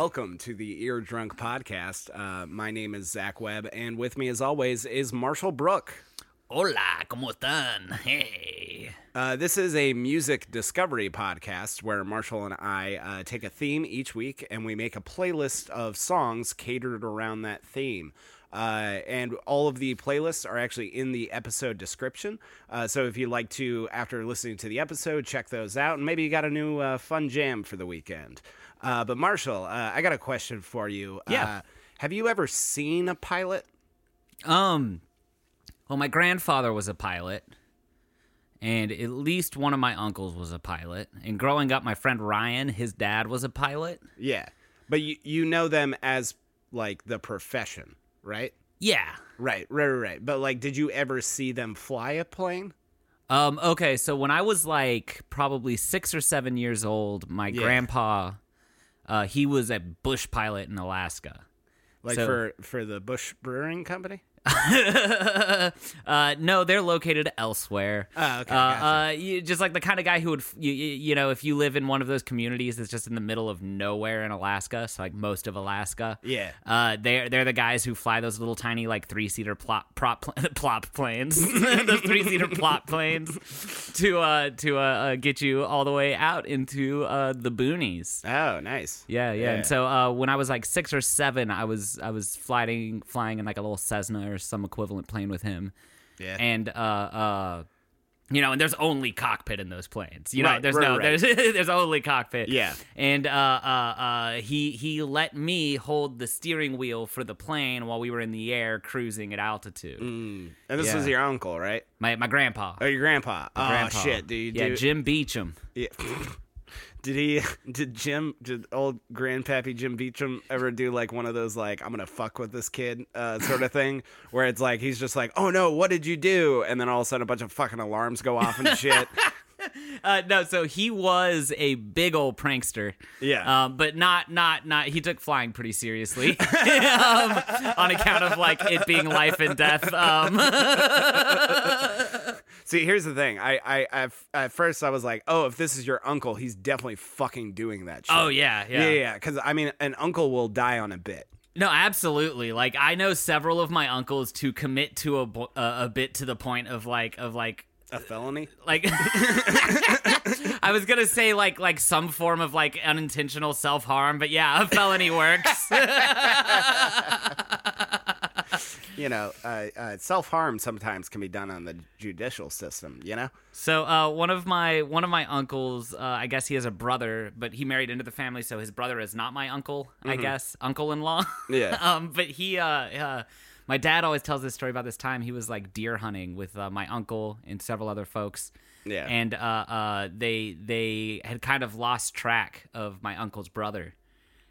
Hello, everyone, and welcome to the Ear Drunk Podcast. Uh, my name is Zac Webb, and with me, as always, is Marshall Brook. Hola, ¿cómo están? Hey. Uh, this is a music discovery podcast where Marshall and I uh, take a theme each week and we make a playlist of songs catered around that theme. Uh, and all of the playlists are actually in the episode description. Uh, so if you'd like to, after listening to the episode, check those out, and maybe you got a new uh, fun jam for the weekend. Uh, but Marshall, uh, I got a question for you. Yeah. Uh, have you ever seen a pilot? Um, well, my grandfather was a pilot, and at least one of my uncles was a pilot. And growing up, my friend Ryan, his dad was a pilot. Yeah, but you you know them as like the profession, right? Yeah. Right, right, right, right. But like, did you ever see them fly a plane? Um, okay, so when I was like probably six or seven years old, my Yeah. grandpa, uh, he was a bush pilot in Alaska. Like So- for for the Bush Brewing Company? uh, no, they're located elsewhere. Oh, okay, Uh, gotcha. uh, you, just like the kind of guy who would, f- you, you you know, if you live in one of those communities that's just in the middle of nowhere in Alaska, so like most of Alaska. Yeah. Uh, they're they're the guys who fly those little tiny like three seater plop prop pl- plop planes, those three seater plop planes, to uh to uh, uh get you all the way out into uh the boonies. Oh, nice. Yeah, yeah. Yeah. And so uh, when I was like six or seven, I was I was flying flying in like a little Cessna or some equivalent plane with him, Yeah. and uh uh. You know, and there's only cockpit in those planes. You know, Right, there's right, no, right. there's there's only cockpit. Yeah. And uh, uh, uh, he he let me hold the steering wheel for the plane while we were in the air cruising at altitude. and this yeah. was your uncle, right? My my grandpa. Oh, your grandpa. oh grandpa. shit, dude. Yeah, dude. Jim Beecham. Yeah. Did he? Did Jim? Did old grandpappy Jim Beecham ever do like one of those like I'm gonna fuck with this kid uh, sort of thing, where it's like he's just like, oh no, what did you do? And then all of a sudden a bunch of fucking alarms go off and shit. Uh, no, so he was a big old prankster. Yeah. Um, but not not not. He took flying pretty seriously um, on account of like it being life and death. Um, See, here's the thing. I, I, I, at first I was like, oh, if this is your uncle, he's definitely fucking doing that shit. oh yeah, yeah, yeah, yeah. Because I mean, an uncle will die on a bit. No, absolutely. Like I know several of my uncles to commit to a bo- uh, a bit to the point of like of like A felony? like I was gonna say like like some form of like unintentional self harm, but yeah, a felony works. You know, uh, uh, self harm sometimes can be done on the judicial system. You know? so uh, one of my one of my uncles, uh, I guess he has a brother, but he married into the family, so his brother is not my uncle. I guess uncle in law. Yeah. um, but he uh, uh, my dad always tells this story about this time he was like deer hunting with uh, my uncle and several other folks. Yeah. and uh, uh, they they had kind of lost track of my uncle's brother,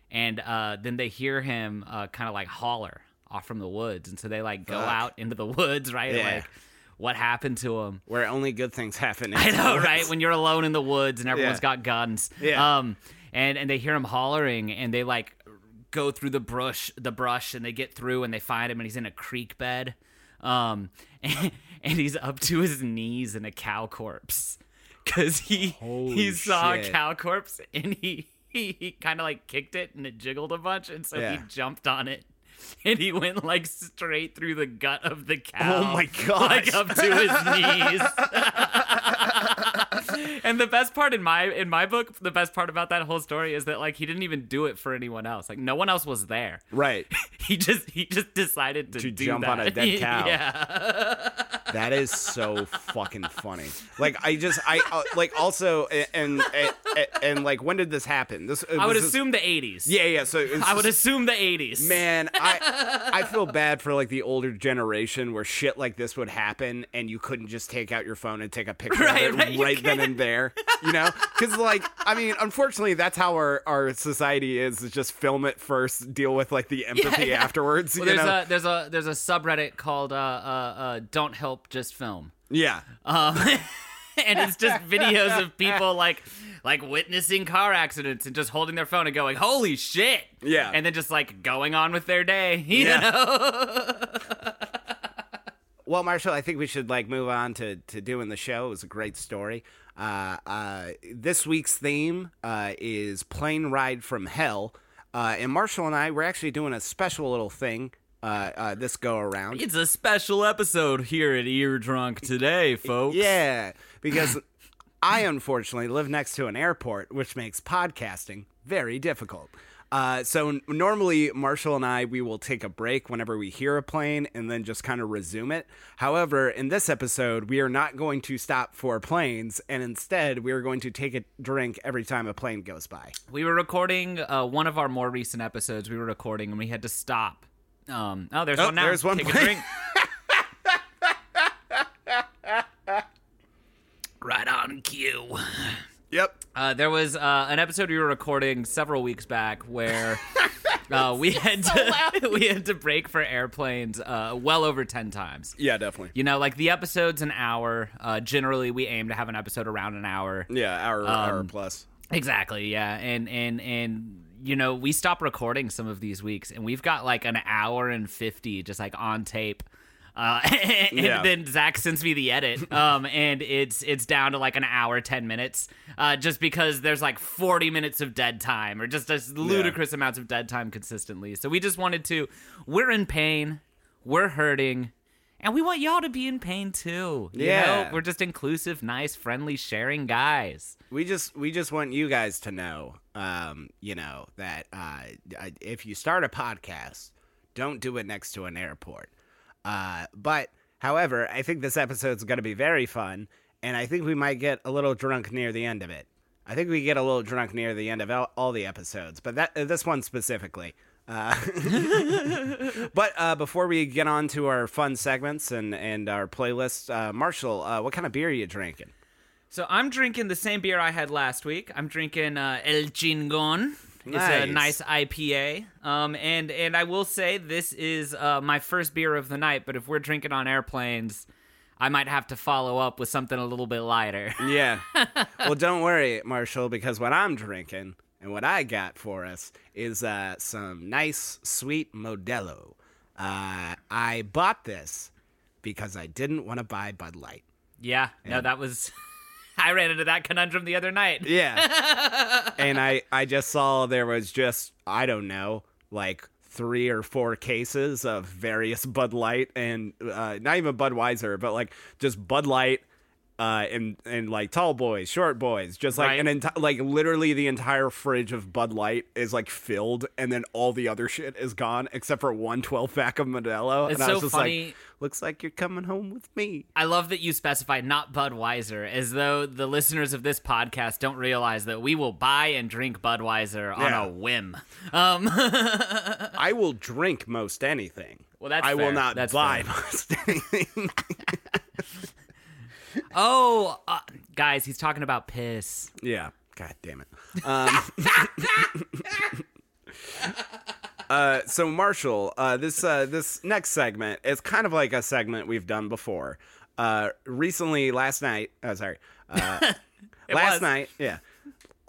and uh, then they hear him uh, kind of like holler off from the woods, and so they like go out into the woods, right? Yeah. Like, what happened to him? Where only good things happen. I know, right? When you're alone in the woods and everyone's Yeah. got guns. Yeah. Um, and and they hear him hollering, and they like go through the brush, the brush, and they get through, and they find him, and he's in a creek bed. Um, and, and he's up to his knees in a cow corpse, cause he Holy he saw shit. a cow corpse, and he he, he kind of like kicked it, and it jiggled a bunch, and so he jumped on it. And he went like straight through the gut of the cow. Oh my Like up to his knees. and the best part in my in my book, the best part about that whole story is that like he didn't even do it for anyone else. Like no one else was there. Right. He just he just decided to, To jump that. on a dead cow. yeah. That is so fucking funny. Like I just I uh, like also and, and and and like when did this happen? This I would this- assume the 80s. Yeah, yeah. So I would assume the 80s. Man, I I feel bad for like the older generation where shit like this would happen and you couldn't just take out your phone and take a picture Right, of it right, right, then and there, you know? Because like I mean, unfortunately, that's how our our society is: is just film it first, deal with like the empathy yeah. afterwards. Well, you there's know? a there's a there's a subreddit called uh, uh, uh, "Don't Help, Just Film," yeah, um, and it's just videos of people like like witnessing car accidents and just holding their phone and going, "Holy shit!" Yeah. and then just like going on with their day. You Yeah. know? well, Marshall, I think we should like move on to to doing the show. It was a great story. Uh, uh, this week's theme uh, is "Plane Ride from Hell," uh, and Marshall and I we're actually doing a special little thing uh, uh, this go around. It's a special episode here at Ear Drunk today, folks. Yeah, because I unfortunately live next to an airport, which makes podcasting very difficult. Uh, so n- normally Marshall and I we will take a break whenever we hear a plane and then just kind of resume it. However, in this episode, we are not going to stop for planes, and instead we are going to take a drink every time a plane goes by. We were recording uh, one of our more recent episodes. We were recording and we had to stop. Um, oh, there's Oh, one now. there's one Take a drink. right on cue. Yep. Uh, there was uh, an episode we were recording several weeks back where uh, we had to we had to break for airplanes uh, well over ten times. Yeah, definitely. You know, like the episode's an hour. Uh, generally, we aim to have an episode around an hour. Yeah, hour hour Um, plus. Exactly. Yeah. And and and you know, we stop recording some of these weeks, and we've got like an hour and fifty just like on tape. Uh, and Yeah. then Zac sends me the edit, um, and it's it's down to like an hour ten minutes, uh, just because there's like forty minutes of dead time, or just just ludicrous amounts of dead time consistently. So we just wanted to. We're in pain, we're hurting, and we want y'all to be in pain too. You Yeah. know? we're just inclusive, nice, friendly, sharing guys. we just we just want you guys to know um you know that uh if you start a podcast don't do it next to an airport uh but however i think this episode's going to be very fun and i think we might get a little drunk near the end of it i think we get a little drunk near the end of all, all the episodes but that this one specifically uh, but uh, before we get on to our fun segments and, and our playlist, uh, Marshall, uh, what kind of beer are you drinking? So I'm drinking the same beer I had last week. I'm drinking uh, El Chingon. It's a Nice. nice IPA. Um, and and I will say this is uh, my first beer of the night. But if we're drinking on airplanes, I might have to follow up with something a little bit lighter. Yeah. well, don't worry, Marshall, because what I'm drinking and what I got for us is uh, some nice, sweet Modelo. Uh, I bought this because I didn't want to buy Bud Light. yeah. No, that was. I ran into that conundrum the other night. Yeah. and I, I just saw there was just, I don't know, like three or four cases of various Bud Light and uh, not even Budweiser, but like just Bud Light. Uh, and and like tall boys, short boys, just like Right. an enti- like literally the entire fridge of Bud Light is like filled, and then all the other shit is gone except for one 12 pack of Modelo. It's and I was so just funny. like, looks like you're coming home with me. I love that you specify not Budweiser, as though the listeners of this podcast don't realize that we will buy and drink Budweiser on a whim. Um, I will drink most anything. Well, that's I will not That's buy fair. most anything. Oh, uh, guys, he's talking about piss. Yeah. God damn it. Um, uh, so Marshall, uh, this uh, this next segment is kind of like a segment we've done before. Uh, recently, last night. Oh, sorry. Uh, last was. night, yeah.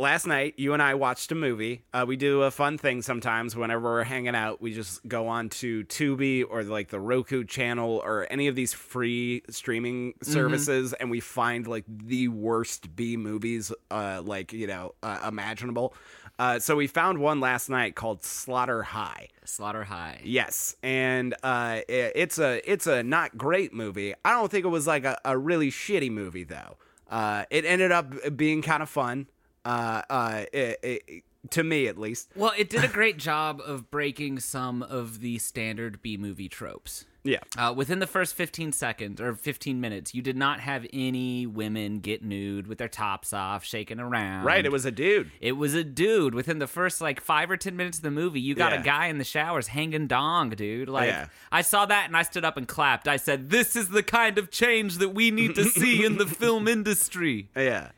Last night, you and I watched a movie. Uh, we do a fun thing sometimes whenever we're hanging out. We just go on to Tubi or like the Roku channel or any of these free streaming services, and we find like the worst B movies, uh, like you know, uh, imaginable. Uh, so we found one last night called Slaughter High. Slaughter High. Yes, and uh, i- it's a it's a not great movie. I don't think it was like a, a really shitty movie though. Uh, it ended up being kind of fun. Uh, uh, it, it, to me at least. Well, it did a great job of breaking some of the standard B movie tropes. Yeah. Uh, within the first 15 seconds or 15 minutes, you did not have any women get nude with their tops off, shaking around. Right. It was a dude. It was a dude. Within the first like five or ten minutes of the movie, you got Yeah. a guy in the showers hanging dong, dude. Like Yeah. I saw that and I stood up and clapped. I said, "This is the kind of change that we need to see in the film industry." Yeah.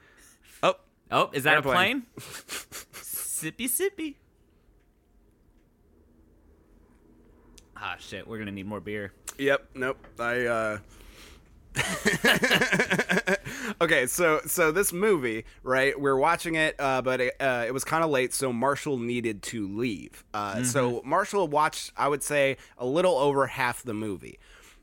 Oh. Is that Airplane. a plane? sippy sippy. Ah shit, we're gonna need more beer. Yep. Nope. I. uh okay, so so this movie, right? We're watching it, uh, but it, uh, it was kind of late, so Marshall needed to leave. Uh, So Marshall watched, I would say, a little over half the movie.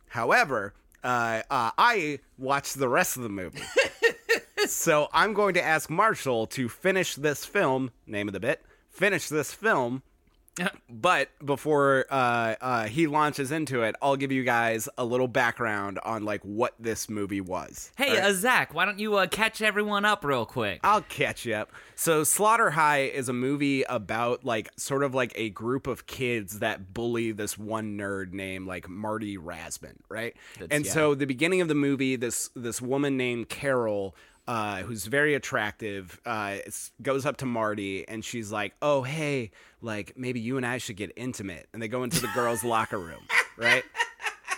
However, uh, uh, I watched the rest of the movie. so I'm going to ask Marshall to finish this film. Name of the bit. Finish this film. But before uh, uh, he launches into it, I'll give you guys a little background on like what this movie was. Hey, right? uh, Zac, why don't you uh, catch everyone up real quick? I'll catch you up. So, Slaughter High is a movie about like sort of like a group of kids that bully this one nerd named like Marty Rasman, right? and yeah. so, the beginning of the movie, this this woman named Carol. Uh, who's very attractive uh, goes up to Marty and she's like, "Oh, hey, like maybe you and I should get intimate." And they go into the girls' locker room, right?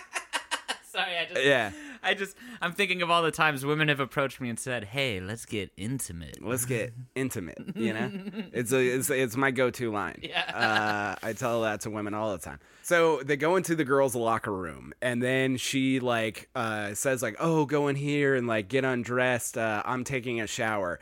Sorry, I just, Yeah. I just, I'm thinking of all the times women have approached me and said, "Hey, let's get intimate." let's get intimate you know? It's a it's, it's my go-to line. Yeah. uh, i tell that to women all the time. So they go into the girls locker room and then she like uh, says like oh go in here and like get undressed. Uh, i'm taking a shower.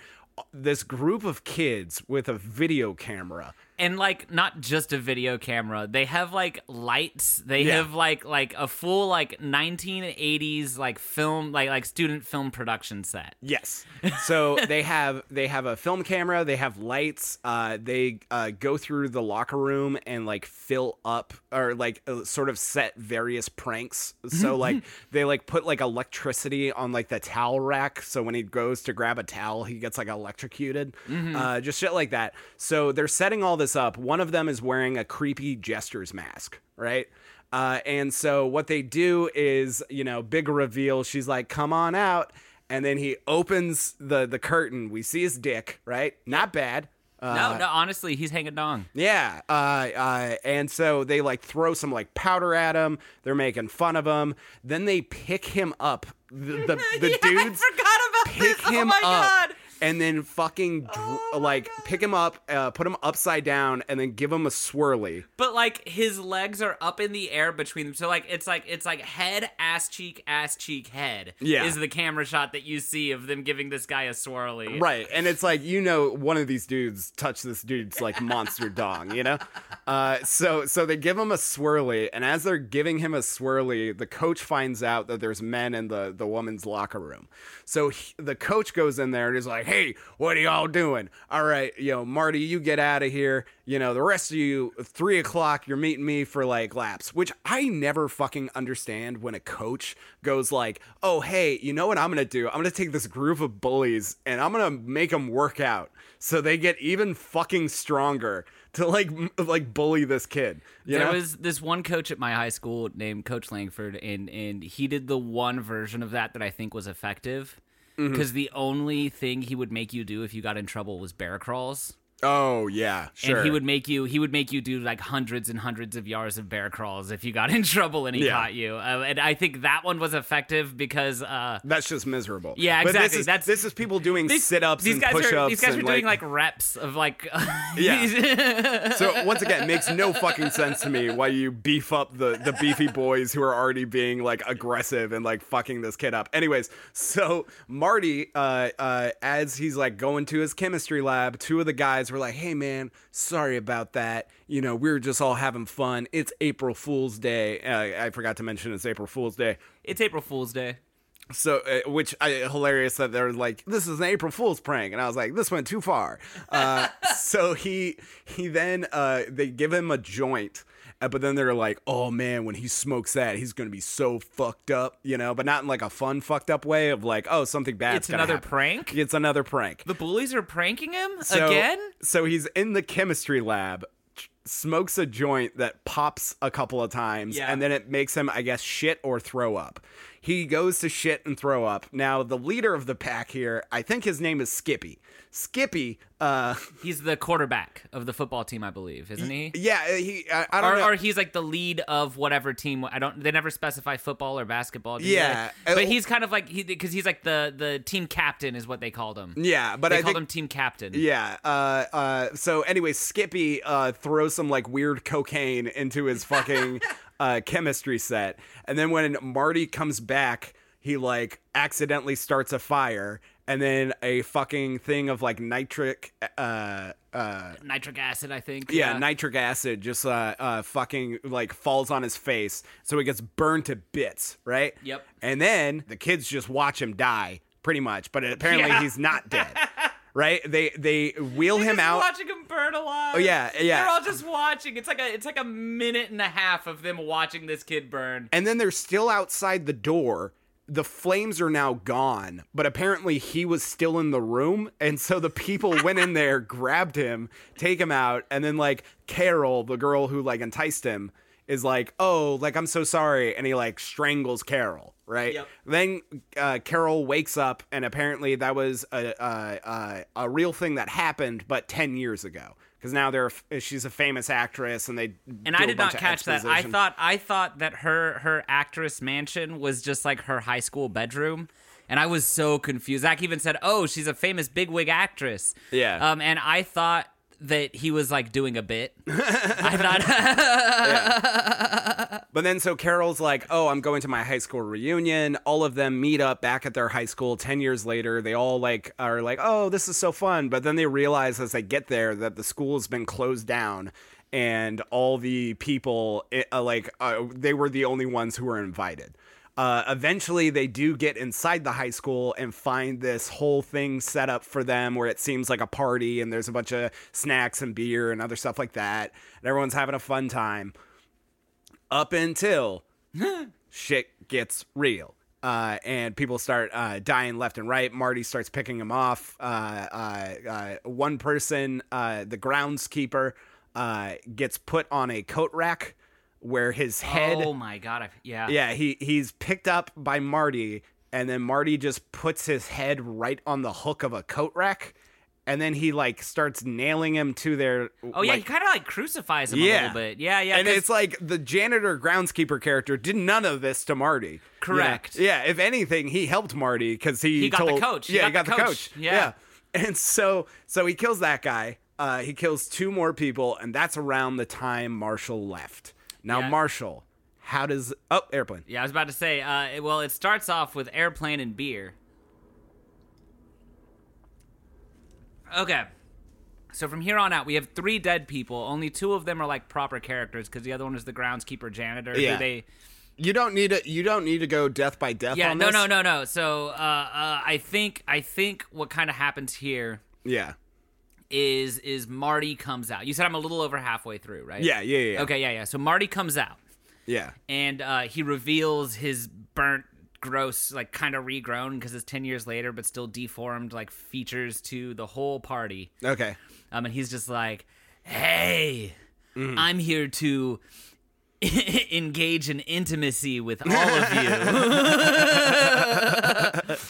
This group of kids with a video camera and like not just a video camera they have like lights they Yeah. have like like a full like 1980s like film like like student film production set Yes. So they have they have a film camera, they have lights, uh, they uh, go through the locker room and like fill up or like uh, sort of set various pranks. So like they like put like electricity on like the towel rack, so when he goes to grab a towel, he gets like electrocuted. Uh, just shit like that. So they're setting all this up. One of them is wearing a creepy jester's mask, right? Uh, and so what they do is, you know, big reveal. She's like, "Come on out," and then he opens the the curtain. We see his dick, right? Not bad. Uh, no no honestly he's hanging dong yeah, uh, uh, and so they like throw some like powder at him. They're making fun of him. Then they pick him up. The the, the dudes forgot about pick this. him oh my up god and then fucking dr- Oh my like pick him up, uh, put him upside down, and then give him a swirly. but like his legs are up in the air between them so like it's like it's like head ass cheek ass cheek head Yeah. is the camera shot that you see of them giving this guy a swirly Right, and it's like you know one of these dudes touched this dude's like monster dong, you know. Uh, so so they give him a swirly, and as they're giving him a swirly, the coach finds out that there's men in the the woman's locker room. So he, the coach goes in there and is like, "Hey, what are y'all doing? All right, you know, Marty, you get out of here. You know, the rest of you, three o'clock, you're meeting me for like laps." Which I never fucking understand when a coach goes like, "Oh, hey, you know what I'm gonna do? I'm gonna take this group of bullies and I'm gonna make them work out so they get even fucking stronger to like like bully this kid." You there know? was this one coach at my high school named Coach Langford, and and he did the one version of that that I think was effective. Mm-hmm. Because the only thing he would make you do if you got in trouble was bear crawls, oh yeah, sure. and he would make you he would make you do like hundreds and hundreds of yards of bear crawls if you got in trouble and he Yeah. caught you. Uh, and I think that one was effective because uh, That's just miserable. Yeah, But this exactly. is, That's- this is people doing these, sit-ups these and guys push-ups. are these guys are doing like reps of like Yeah. So once again, it makes no fucking sense to me why you beef up the the beefy boys who are already being like aggressive and like fucking this kid up. Anyways, so Marty, uh, uh, as he's like going to his chemistry lab, two of the guys were like, "Hey man, sorry about that. You know, we were just all having fun. It's April Fool's Day. Uh, I forgot to mention it's April Fool's Day." it's April Fool's Day. So, uh, which I hilarious that they're like, "This is an April Fool's prank," and I was like, "This went too far." Uh, so he he then uh, they give him a joint, Uh, but then they're like, "Oh man, when he smokes that, he's gonna be so fucked up," you know, but not in like a fun fucked up way of like, "Oh, something bad." It's another prank. It's another prank. The bullies are pranking him So- again. So he's in the chemistry lab, smokes a joint that pops a couple of times, Yeah. and then it makes him, I guess, shit or throw up. He goes to shit and throw up. Now, the leader of the pack here, I think his name is Skippy. Skippy, uh, He's the quarterback of the football team, I believe, isn't he? yeah, he, I, I don't Or, know. or he's like the lead of whatever team. I don't. They never specify football or basketball. Yeah. they? Uh, but he's kind of like he because he's like the the team captain is what they called him. yeah, but they I called think him team captain. Yeah. Uh, uh, so anyway, Skippy uh, throws some like weird cocaine into his fucking uh, chemistry set, and then when Marty comes back, he like accidentally starts a fire, and then a fucking thing of like nitric uh uh Nitric acid, I think. yeah, nitric acid just uh, uh fucking like falls on his face so he gets burned to bits right Yep. and then the kids just watch him die pretty much but apparently Yeah. he's not dead right they they wheel They're him out watching him burn alive. Oh, yeah, yeah. They're all just watching. It's like a it's like a minute and a half of them watching this kid burn. and then they're still outside the door the flames are now gone but apparently he was still in the room and so the people went in there grabbed him take him out and then like carol the girl who like enticed him is like oh like i'm so sorry and he like strangles carol right Yep. then uh, carol wakes up and apparently that was a, a, a, a real thing that happened but 10 years ago because now they're she's a famous actress and they And I did not catch that. I thought I thought that her her actress mansion was just like her high school bedroom. And I was so confused. Zac even said, "Oh, she's a famous bigwig actress." Yeah. Um, and I thought that he was like doing a bit. I thought, But then so Carol's like, "Oh, I'm going to my high school reunion." All of them meet up back at their high school 10 years later. They all like are like, "Oh, this is so fun." But then they realize as they get there that the school has been closed down and all the people it, uh, like uh, they were the only ones who were invited. Uh, eventually, they do get inside the high school and find this whole thing set up for them where it seems like a party and there's a bunch of snacks and beer and other stuff like that. And everyone's having a fun time up until shit gets real. Uh, and people start uh, dying left and right. Marty starts picking them off. Uh, uh, uh, one person, uh, the groundskeeper, uh, gets put on a coat rack where his head. "Oh my god!" I, yeah. Yeah, he he's picked up by Marty, and then Marty just puts his head right on the hook of a coat rack, and then he like starts nailing him to their. Oh yeah, like, he kind of like crucifies him a little bit. Yeah, yeah. and 'cause- it's like the janitor groundskeeper character did none of this to Marty. you know? Correct. Yeah, if anything, he helped Marty because he He got the coach. He Yeah, he got got the coach. coach. Yeah. and so so he kills that guy. Uh, he kills two more people, and that's around the time Marshall left. Now Yeah. Marshall, how does oh airplane? Yeah, I was about to say. Uh, well, it starts off with airplane and beer. Okay. So from here on out, we have three dead people. Only two of them are like proper characters because the other one is the groundskeeper janitor. Yeah. They. You don't need to. You don't need to go death by death. Yeah. on No. this. No. No. No. So uh, uh, I think I think what kind of happens here Yeah. Is is Marty comes out. You said I'm a little over halfway through, right? Yeah. Yeah. Yeah. Okay. Yeah. Yeah. So Marty comes out. Yeah. and uh, he reveals his burnt gross like kind of regrown because it's 10 years later but still deformed like features to the whole party Okay. um, and he's just like hey Mm-hmm. i'm here to engage in intimacy with all of you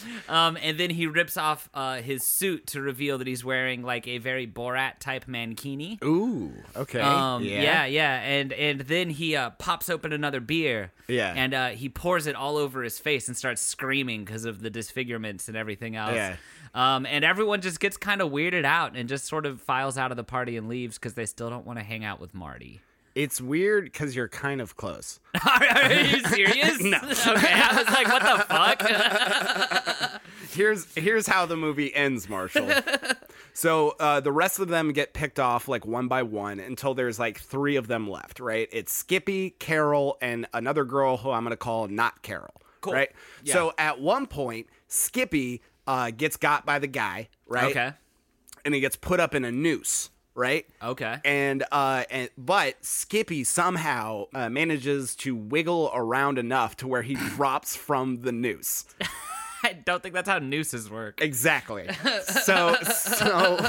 um, and then he rips off uh, his suit to reveal that he's wearing like a very borat type mankini Ooh. Okay. um, yeah. yeah. yeah, and and then he uh, pops open another beer. Yeah. and uh, he pours it all over his face and starts screaming because of the disfigurements and everything else. Yeah. Um, and everyone just gets kind of weirded out and just sort of files out of the party and leaves because they still don't want to hang out with Marty. It's weird because you're kind of close. are, are you serious? No. Okay, I was like, what the fuck? Here's here's how the movie ends, Marshall. so uh, the rest of them get picked off like one by one until there's like three of them left. Right? It's Skippy, Carol, and another girl who I'm gonna call not Carol. Cool. Right? Yeah. So at one point, Skippy uh, gets got by the guy. Right? okay, And he gets put up in a noose. Right? okay. and uh and but skippy somehow uh, manages to wiggle around enough to where he drops from the noose I don't think that's how nooses work. exactly so so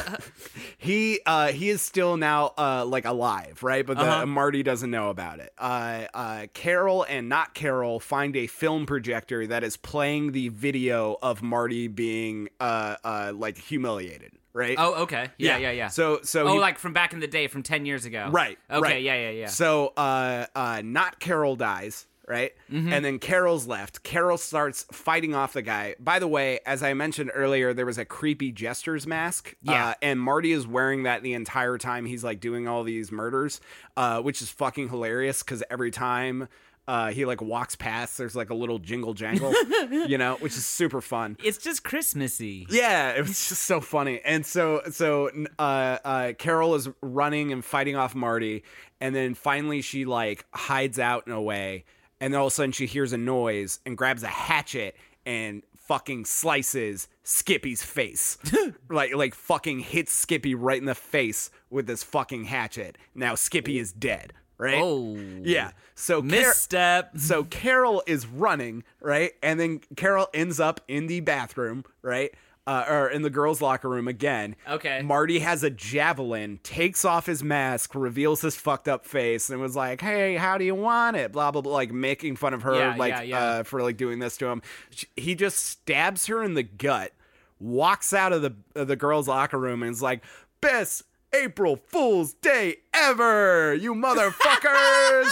he uh he is still now uh like alive right but the, Uh-huh. marty doesn't know about it uh uh carol and not carol find a film projector that is playing the video of marty being uh uh like humiliated right Oh, okay. Yeah, yeah, yeah. so so oh, he- like from back in the day, from ten years ago. Right. Okay. right. Yeah, yeah, yeah. So, uh, uh, not Carol dies, right? Mm-hmm. And then Carol's left. Carol starts fighting off the guy. By the way, as I mentioned earlier, there was a creepy jester's mask. Yeah. Uh, and Marty is wearing that the entire time he's like doing all these murders, uh, which is fucking hilarious because every time. uh, he like walks past. There's like a little jingle jangle, you know, which is super fun. It's just Christmassy. Yeah, it was just so funny. And so so uh, uh, Carol is running and fighting off Marty, and then finally she like hides out in a way, and then all of a sudden she hears a noise and grabs a hatchet and fucking slices Skippy's face. like like fucking hits Skippy right in the face with this fucking hatchet. Now Skippy is dead, right? Oh. Yeah. So Car- Misstep. so Carol is running, right? And then Carol ends up in the bathroom, right? Uh, or in the girls' locker room again. Okay. Marty has a javelin, takes off his mask, reveals his fucked up face, and was like, "Hey, how do you want it?" Blah blah blah, like making fun of her, Yeah, like yeah, yeah. Uh, for like doing this to him. Sh- He just stabs her in the gut, walks out of the of the girls' locker room, and is like, "Best April Fool's Day ever, you motherfuckers!"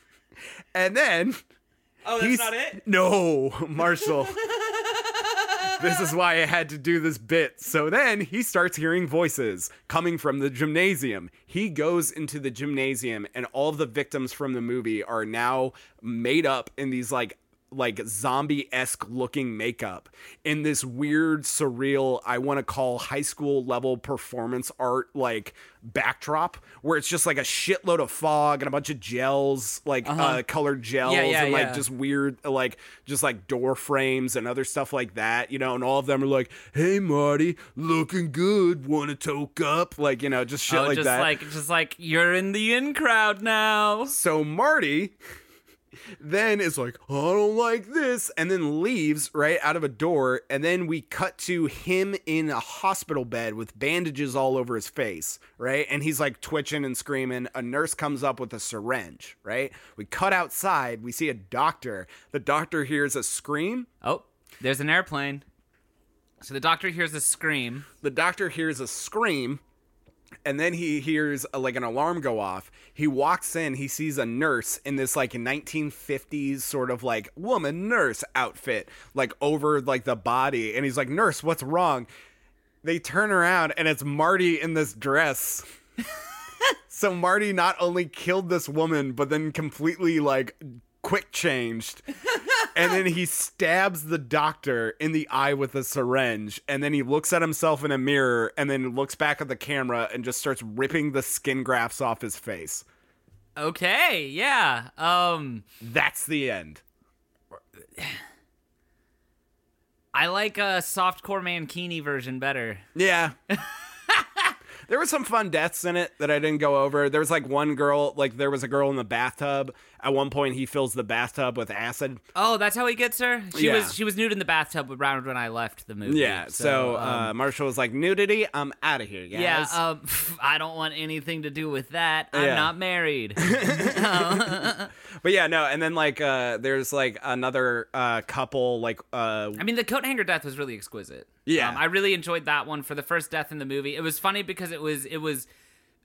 and then Oh, He's- No, Marshall. this is why I had to do this bit. So then he starts hearing voices coming from the gymnasium. He goes into the gymnasium, and all of the victims from the movie are now made up in these like like zombie esque looking makeup in this weird, surreal, I want to call high school level performance art like backdrop where it's just like a shitload of fog and a bunch of gels, like uh colored gels, Yeah, yeah, and like yeah. just weird, like just like door frames and other stuff like that, you know. And all of them are like, "Hey, Marty, looking good. Want to toke up?" Like you know, just shit Oh, like just that. like just like you're in the in crowd now. So Marty then is like, oh, I don't like this, and then leaves right out of a door. And then we cut to him in a hospital bed with bandages all over his face, right? And he's like twitching and screaming. A nurse comes up with a syringe, right? We cut outside. We see a doctor. The doctor hears a scream. Oh, there's an airplane. So the doctor hears a scream. The doctor hears a scream. And then he hears a, like an alarm go off. He walks in. He sees a nurse in this like 1950s sort of like woman nurse outfit, like over like the body. And he's like, "Nurse, what's wrong?" They turn around and it's Marty in this dress. so Marty not only killed this woman, but then completely like quick changed. and then he stabs the doctor in the eye with a syringe. And then he looks at himself in a mirror and then looks back at the camera and just starts ripping the skin grafts off his face. Okay, yeah. Um That's the end. I like a softcore mankini version better. Yeah. there were some fun deaths in it that I didn't go over. There was like one girl, like there was a girl in the bathtub. At one point, he fills the bathtub with acid. Oh, that's how he gets her. She Yeah. was she was nude in the bathtub around when I left the movie. Yeah. So, um, uh, Marshall was like, nudity, I'm out of here, guys. yeah, um, I don't want anything to do with that. I'm Yeah. not married. But yeah, no, and then like uh there's like another uh couple like uh I mean, the coat hanger death was really exquisite. Yeah. um, I really enjoyed that one for the first death in the movie. It was funny because it was it was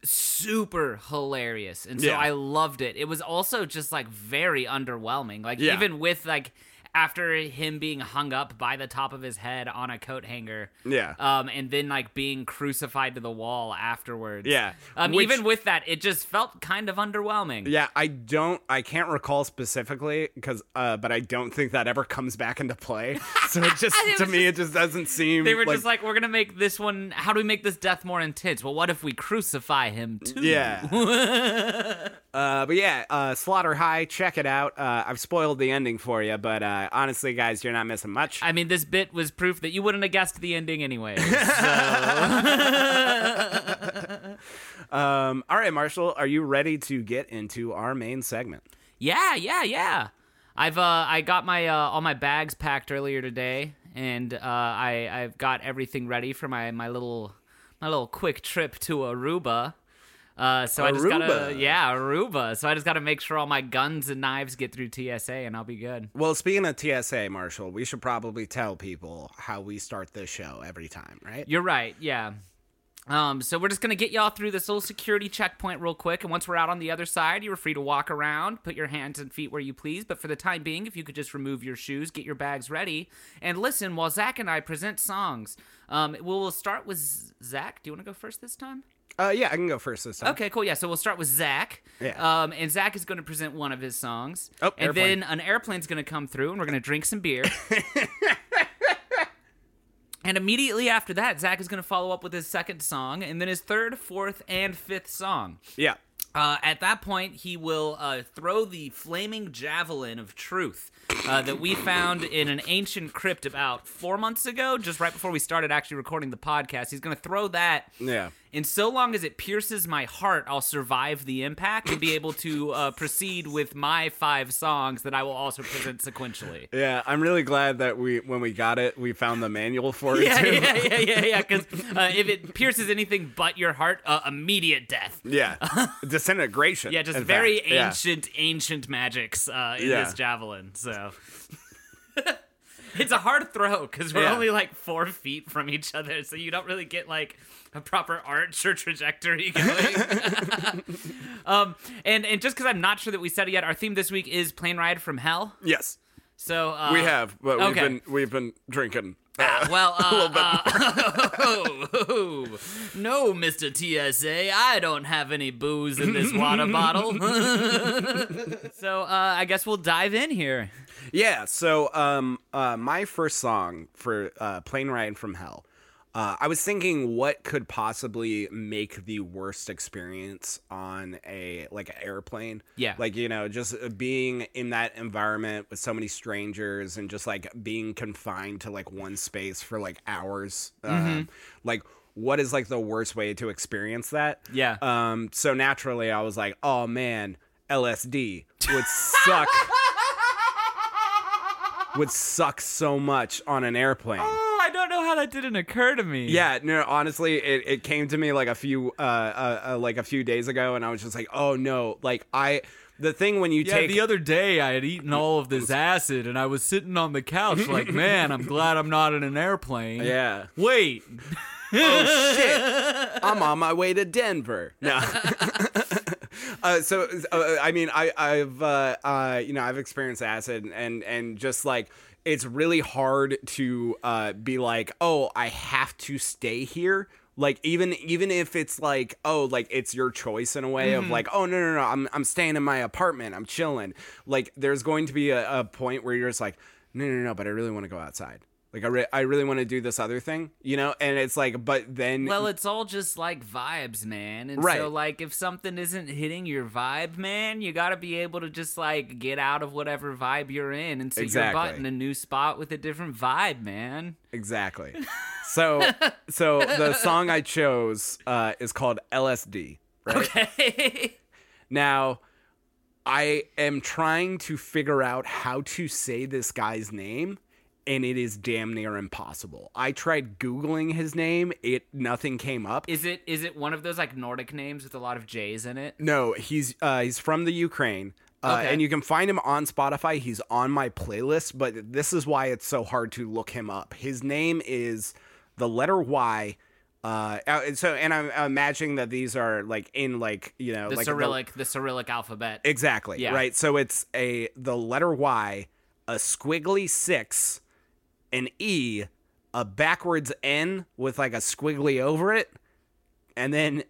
super hilarious, and so Yeah. I loved it. It was also just like very underwhelming. Like Yeah. even with like after him being hung up by the top of his head on a coat hanger. Yeah. Um, and then like being crucified to the wall afterwards. Yeah. Um, Which- even with that, it just felt kind of underwhelming. yeah, I don't I can't recall specifically cuz uh but I don't think that ever comes back into play. So it just It to me it just doesn't seem They were just like, we're gonna make this one. How do we make this death more intense? Well, what if we crucify him too? Yeah. uh, but yeah, uh, Slaughter High, check it out. Uh, I've spoiled the ending for you, but uh, honestly, guys, you're not missing much. I mean, this bit was proof that you wouldn't have guessed the ending anyway. So Um, all right, Marshall, are you ready to get into our main segment? yeah, yeah, yeah. I've uh, I got my uh, all my bags packed earlier today, and uh, I I've got everything ready for my my little my little quick trip to Aruba. Uh, so I just gotta yeah Aruba. So I just gotta make sure all my guns and knives get through TSA, and I'll be good. Well, speaking of TSA, Marshall, we should probably tell people how we start this show every time, right? You're right. Yeah. Um, so we're just gonna get y'all through this little security checkpoint real quick, and once we're out on the other side, you're free to walk around, put your hands and feet where you please. But for the time being, if you could just remove your shoes, get your bags ready, and listen while Zac and I present songs. Um, we'll we'll start with Zac. Do you want to go first this time? Uh, yeah, I can go first this time. Okay, cool. Yeah, so we'll start with Zac. Yeah. Um, and Zac is going to present one of his songs. Oh, and airplane. then an airplane's going to come through, and we're going to drink some beer. and immediately after that, Zac is going to follow up with his second song, and then his third, fourth, and fifth song. Yeah. Uh, at that point, he will uh, throw the flaming javelin of truth uh, that we found in an ancient crypt about four months ago, just right before we started actually recording the podcast. He's going to throw that. Yeah. And so long as it pierces my heart, I'll survive the impact and be able to uh, proceed with my five songs that I will also present sequentially. Yeah, I'm really glad that we when we got it, we found the manual for it Yeah, too. yeah, yeah, yeah, yeah. Because uh, if it pierces anything but your heart, uh, immediate death. Yeah. Disintegration. Yeah, just very fact. Yeah. ancient, ancient magics uh, in Yeah. this javelin. So it's a hard throw because we're Yeah. only like four feet from each other, so you don't really get like a proper arch or trajectory going. um, and and just because I'm not sure that we said it yet, our theme this week is plane ride from hell. Yes, So uh, we have, but we've okay. been we've been drinking. Ah, well, uh, uh, no, Mr. TSA, I don't have any booze in this water bottle. so uh, I guess we'll dive in here. Yeah, so um, uh, my first song for uh, Plane Ride from Hell, uh, I was thinking what could possibly make the worst experience on a like an airplane. Yeah. like you know, just uh, being in that environment with so many strangers and just like being confined to like one space for like hours. Um, like, what is like the worst way to experience that? Yeah. Um. So naturally, I was like, oh man, LSD would suck would suck so much on an airplane. Oh, I don't know how that didn't occur to me. Yeah, no, honestly, it, it came to me like a few uh, uh, uh like a few days ago, and I was just like, oh no, like I the thing when you Yeah, take the other day I had eaten all of this acid and I was sitting on the couch like, man, I'm glad I'm not in an airplane. yeah, Wait, oh shit, I'm on my way to Denver. No. Uh, so uh, I mean I I've uh, uh, you know I've experienced acid and and just like it's really hard to uh, be like oh I have to stay here. Like even even if it's like oh like it's your choice in a way of like oh no no no I'm I'm staying in my apartment I'm chilling. Like there's going to be a, a point where you're just like no no no but I really want to go outside like I, re- I really want to do this other thing you know and it's like but then Well, it's all just like vibes, man. And Right. so, like, if something isn't hitting your vibe, man, you got to be able to just like get out of whatever vibe you're in and sit your butt Exactly. in a new spot with a different vibe, man. Exactly. So so the song I chose uh, is called LSD. Right Okay. now, I am trying to figure out how to say this guy's name, and it is damn near impossible. I tried googling his name; it nothing came up. is it is it one of those like Nordic names with a lot of J's in it? No, he's uh, he's from the Ukraine. Uh, Okay. And you can find him on Spotify. He's on my playlist, but this is why it's so hard to look him up. His name is the letter Y. Uh, uh, and so, and I'm imagining that these are like in like you know The like Cyrillic, the Cyrillic alphabet. exactly Yeah. right. So it's a the letter Y, a squiggly six, an E, a backwards N with like a squiggly over it, and then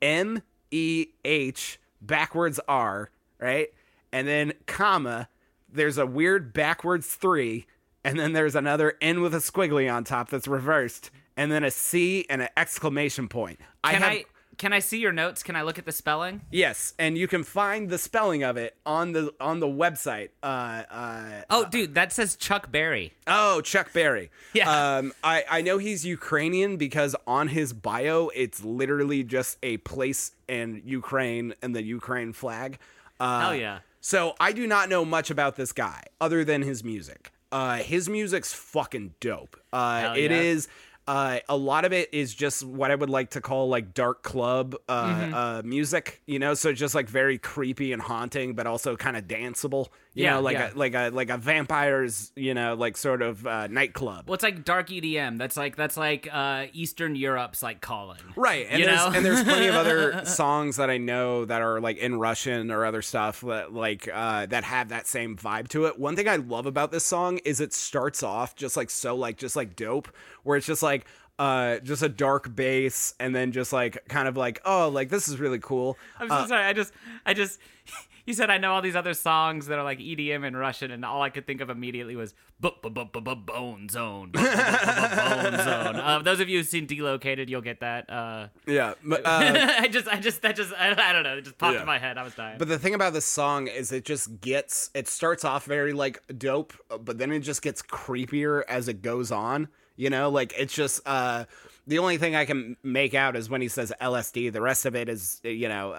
M E H backwards R, right? And then comma, there's a weird backwards three, and then there's another N with a squiggly on top that's reversed, and then a C and an exclamation point. I Can have I can I see your notes? Can I look at the spelling? yes, and you can find the spelling of it on the on the website. Uh, uh, Oh, dude, that says Chuck Berry. Oh, Chuck Berry. Yeah. Um, I, I know he's Ukrainian because on his bio, it's literally just a place in Ukraine and the Ukraine flag. Uh, Hell yeah. So I do not know much about this guy other than his music. Uh, his music's fucking dope. Uh, yeah. is. Uh, a lot of it is just what I would like to call like dark club uh, Mm-hmm. uh, music, you know. So just like very creepy and haunting, but also kind of danceable, you Yeah, know, like yeah. a like a like a vampires, you know, like sort of uh, nightclub. Well, it's like dark EDM. That's like that's like uh, Eastern Europe's like calling. Right, and there's and there's plenty of other songs that I know that are like in Russian or other stuff that like uh, that have that same vibe to it. One thing I love about this song is it starts off just like so like just like dope, where it's just like uh, just a dark bass, and then just like kind of like, oh, like this is really cool. I'm so sorry. I just, I just, you said I know all these other songs that are like EDM in Russian, and all I could think of immediately was "Bu- bu- bu- bu- bu- Bone Zone. Bone Zone. Uh, those of you who've seen Delocated, you'll get that. Uh, Yeah, but, uh, I just, I just, that just, I, I don't know. It just popped Yeah. in my head. I was dying. But the thing about this song is it just gets it starts off very like dope, but then it just gets creepier as it goes on. You know, like it's just uh the only thing I can make out is when he says LSD. The rest of it is you know uh,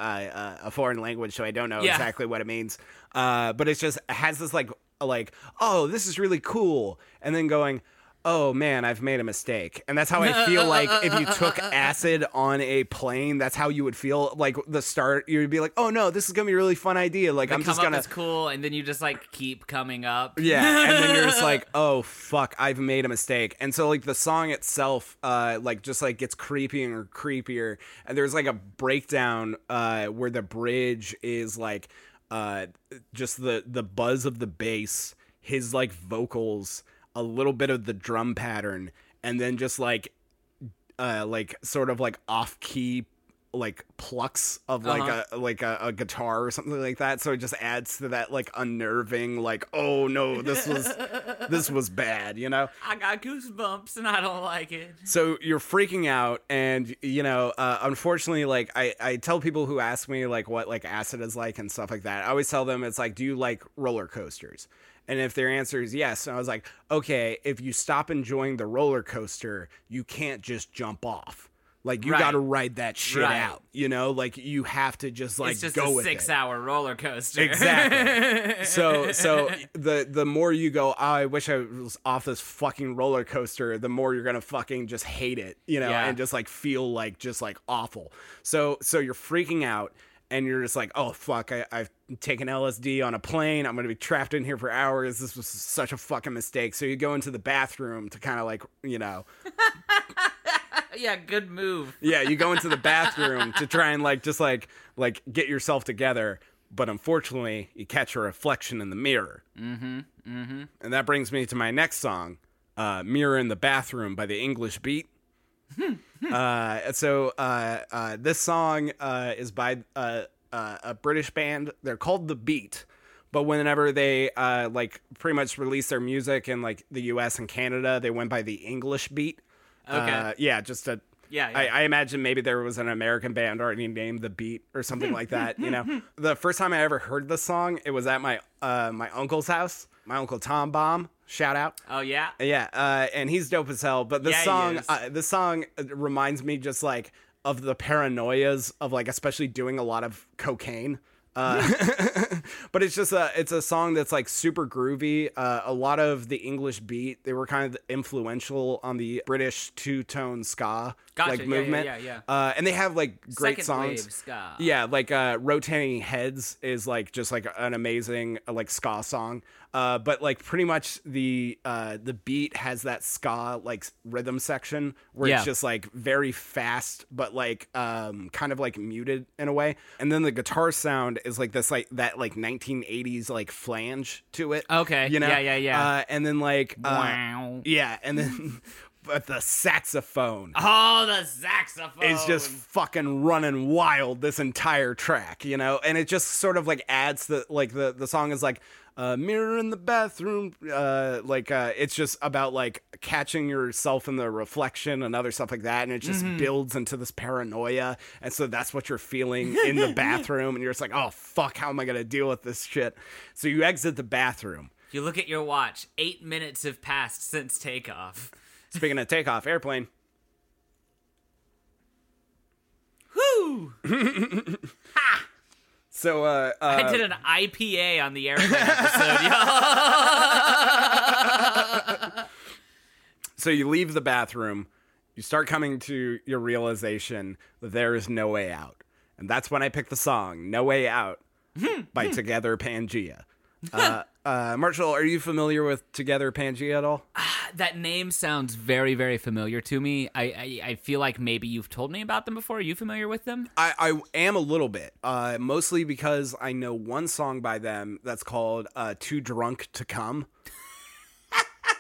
uh, a foreign language, so I don't know Yeah. exactly what it means. Uh, but it's just it has this like like oh this is really cool, and then going. Oh man, I've made a mistake. And that's how I feel like if you took acid on a plane, that's how you would feel like the start. You'd be like, oh no, this is gonna be a really fun idea. Like, I'm come just gonna. as cool, and then you just like keep coming up. Yeah, and then you're just like, oh fuck, I've made a mistake. And so like the song itself, uh, like just like gets creepier and creepier. And there's like a breakdown uh where the bridge is like uh just the the buzz of the bass, his like vocals, a little bit of the drum pattern, and then just like uh like sort of like off key like plucks of like Uh-huh. a like a, a guitar or something like that so it just adds to that like unnerving like oh no this was this was bad you know I got goosebumps, and I don't like it. so you're freaking out and you know uh, unfortunately like I, I tell people who ask me like what like acid is like and stuff like that i always tell them it's like do you like roller coasters and if their answer is yes i was like okay if you stop enjoying the roller coaster you can't just jump off like you Right. gotta ride that shit Right. out you know like you have to just like it's just go a with it. six-hour roller coaster. Exactly. so so the the more you go, oh, I wish I was off this fucking roller coaster, the more you're gonna fucking just hate it, you know, Yeah. and just like feel like just like awful. So so you're freaking out and you're just like, oh fuck, I, I've taken LSD on a plane. I'm gonna be trapped in here for hours. This was such a fucking mistake. So you go into the bathroom to kind of like, you know, yeah, good move. yeah, you go into the bathroom to try and like just like like get yourself together, but unfortunately, you catch a reflection in the mirror. Mm-hmm. Mm-hmm. And that brings me to my next song, uh, "Mirror in the Bathroom" by the English Beat. uh, so uh, uh, this song uh, is by uh, uh, a British band. They're called The Beat. But whenever they uh, like pretty much release their music in like the U.S. and Canada, they went by the English Beat. Okay. Uh, yeah, just a Yeah, yeah. I, I imagine maybe there was an American band already named The Beat or something like that. You know, the first time I ever heard the song, it was at my uh, my uncle's house. My uncle Tom Bomb, shout out. Oh yeah. Yeah, uh, and he's dope as hell. But the Yeah, song, is. uh, this song uh, reminds me just like of the paranoias of like especially doing a lot of cocaine. Uh, but it's just a it's a song that's like super groovy. Uh, a lot of the English beat they were kind of influential on the British two tone ska Gotcha, like yeah, movement. yeah, yeah, Uh, and they have like great Second songs. wave ska. Yeah, like uh, rotating heads is like just like an amazing uh, like ska song. Uh, but like pretty much the uh, the beat has that ska like rhythm section where Yeah. it's just like very fast but like um, kind of like muted in a way. And then the guitar sound is like this like that like 1980s like flange to it. Okay, you know, yeah, yeah, yeah. Uh, and then like uh, Wow. yeah, and then but the saxophone Oh, the saxophone. is just fucking running wild this entire track, you know, and it just sort of like adds the like the the song is like uh, mirror in the bathroom, uh, like uh, it's just about like catching yourself in the reflection and other stuff like that, and it just builds into this paranoia, and so that's what you're feeling in the bathroom, and you're just like, oh fuck, how am I gonna deal with this shit? So you exit the bathroom. You look at your watch. Eight minutes have passed since takeoff. Speaking of takeoff, airplane. Whoo! ha! So uh, uh I did an IPA on the airplane episode. So you leave the bathroom, you start coming to your realization that there is no way out. And that's when I picked the song No Way Out by Together Pangea. Uh, uh, Marshall, are you familiar with Together Pangea at all? that name sounds very, very familiar to me. I, I, I feel like maybe you've told me about them before. Are you familiar with them? I, I am a little bit, uh, mostly because I know one song by them that's called uh, Too Drunk to Come.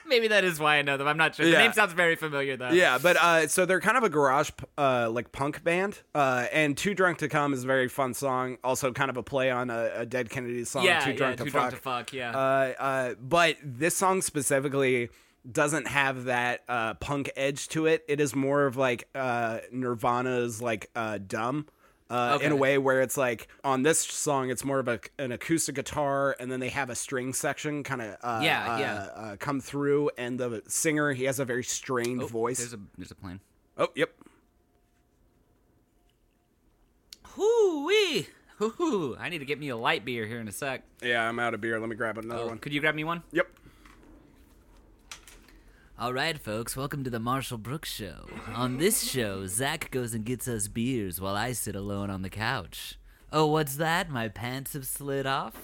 Maybe that is why I know them. I'm not sure. The name sounds very familiar though. Yeah, but uh, so they're kind of a garage uh, like punk band, uh, and "Too Drunk to Come" is a very fun song. Also, kind of a play on a, a Dead Kennedy song, Yeah, "Too yeah, Drunk too to drunk Fuck." to fuck. Yeah. Uh, uh, but this song specifically doesn't have that uh, punk edge to it. It is more of like uh, Nirvana's like uh, "Dumb." Uh, In a way where it's like on this song, it's more of a, an acoustic guitar, and then they have a string section kind of uh, Yeah, uh, yeah. uh, come through, and the singer he has a very strained Oh, voice. There's a there's a plane. Oh, yep. Hoo wee. Hoo hoo. I need to get me a light beer here in a sec. Yeah, I'm out of beer. Let me grab another Oh, one. could you grab me one? Yep. All right, folks, welcome to the Marshall Brooks Show. On this show, Zach goes and gets us beers while I sit alone on the couch. Oh, what's that? My pants have slid off?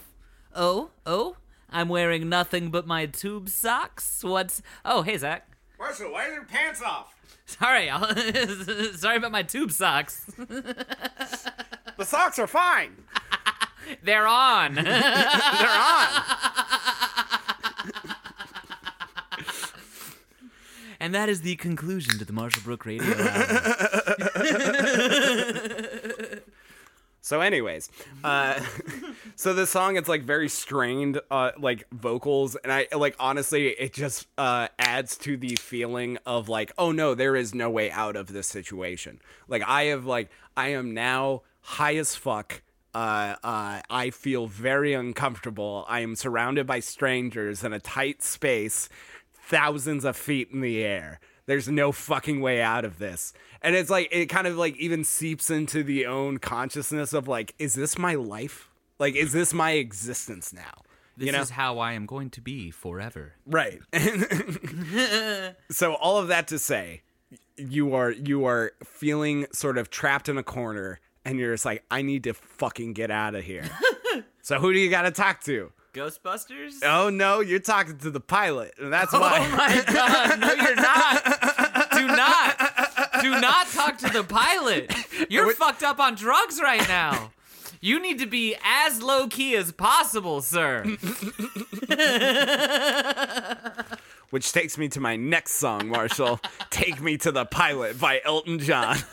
Oh, oh, I'm wearing nothing but my tube socks? What's. Oh, hey, Zach. Marshall, why are your pants off? Sorry, I'll... sorry about my tube socks. The socks are fine. They're on. They're on. And that is the conclusion to the Marshall Brook Radio Hour. So, anyways, uh, so this song it's like very strained, uh, like vocals, and I like honestly, it just uh, adds to the feeling of like, oh no, there is no way out of this situation. Like I have like I am now high as fuck. Uh, uh, I feel very uncomfortable. I am surrounded by strangers in a tight space, thousands of feet in the air. There's no fucking way out of this. And it's like it kind of like even seeps into the own consciousness of like, is this my life? Like, is this my existence now? This you know? is how I am going to be forever. Right. so all of that to say, you are you are feeling sort of trapped in a corner and you're just like, I need to fucking get out of here. so who do you gotta talk to? Ghostbusters? Oh no, you're talking to the pilot, and that's Oh why. Oh my god, no you're not. Do not. Do not talk to the pilot. You're What- fucked up on drugs right now. You need to be as low key as possible, sir. Which takes me to my next song, Marshall. Take Me to the Pilot by Elton John.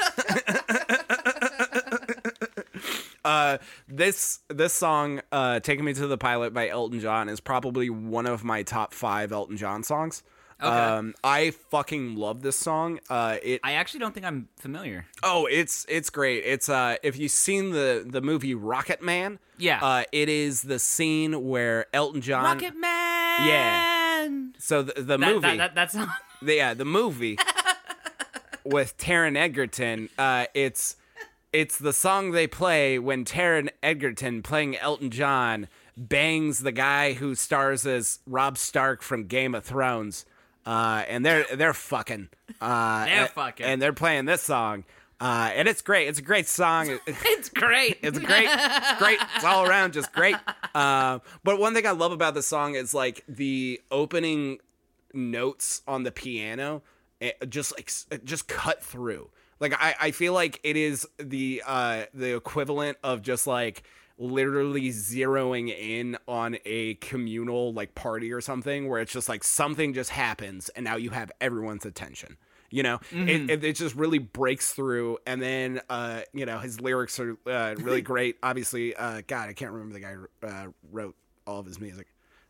uh, this this song, uh, Taking Me to the Pilot by Elton John, is probably one of my top five Elton John songs. Okay. Um, I fucking love this song. Uh, it I actually don't think I'm familiar. oh, it's it's great. It's uh, if you've seen the the movie Rocket Man, Yeah. uh, it is the scene where Elton John. Rocket Man. Yeah. So the, the That, movie, that, that, that song. the, yeah, the movie with Taron Egerton. Uh, it's it's the song they play when Taron Egerton, playing Elton John, bangs the guy who stars as Robb Stark from Game of Thrones. Uh, and they're they're fucking. Uh, They're and- fucking. and they're playing this song. Uh, and it's great. It's a great song. It's great. it's great. It's great. It's all around just great. Uh, but one thing I love about this song is like the opening notes on the piano, it just like it just cut through. Like I, I feel like it is the uh, the equivalent of just like literally zeroing in on a communal like party or something where it's just like something just happens and now you have everyone's attention you know? It, it, it just really breaks through and then uh you know his lyrics are uh, really great. Obviously uh god i can't remember the guy who uh, wrote all of his music.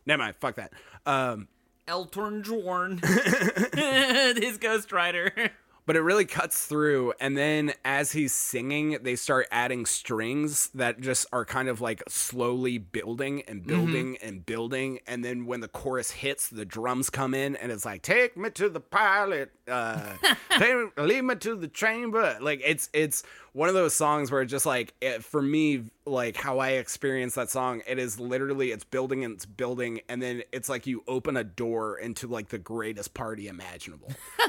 Never mind. Fuck that. Um Elton John. His Ghost Rider. But it really cuts through and then as he's singing they start adding strings that just are kind of like slowly building and building and building and then when the chorus hits the drums come in and it's like take me to the pilot uh take, lead me to the chamber. Like it's it's one of those songs where it just like it, for me like how i experience that song it is literally it's building and it's building and then it's like you open a door into like the greatest party imaginable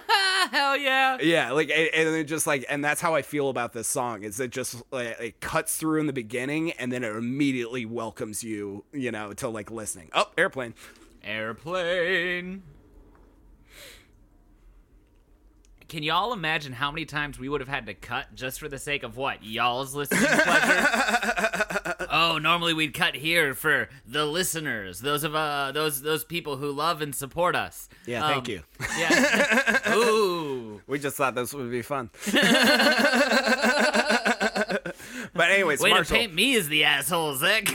Hell yeah. yeah, like and and it just like and that's how I feel about this song. Is it just like it cuts through in the beginning and then it immediately welcomes you, you know, to like listening. Oh, airplane. Airplane. Can y'all imagine how many times we would have had to cut just for the sake of what? Y'all's listening pleasure? oh, normally we'd cut here for the listeners, those of uh, those those people who love and support us. Yeah, Um, thank you. Yeah. Ooh. We just thought this would be fun. but anyways, Way Marshall. to paint me as the asshole, Zach.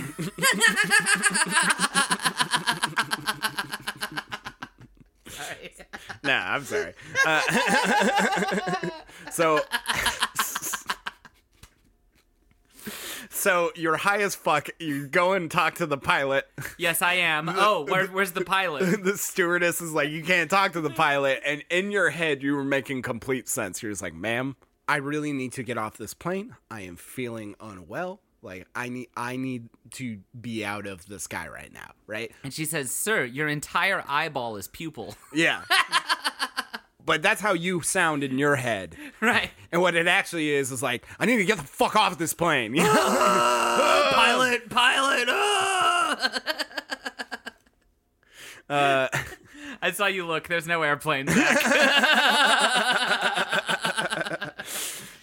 Sorry. Nah, I'm sorry. Uh, so, so you're high as fuck. You go and talk to the pilot. Yes, I am. Oh, where, where's the pilot? the stewardess is like, you can't talk to the pilot. And in your head, you were making complete sense. You're just like, ma'am, I really need to get off this plane. I am feeling unwell. Like I need, I need to be out of the sky right now. Right? And she says, "Sir, your entire eyeball is pupil." Yeah. but that's how you sound in your head. right. And what it actually is is like, I need to get the fuck off this plane. You know? pilot, pilot. uh, I saw you look. There's no airplane.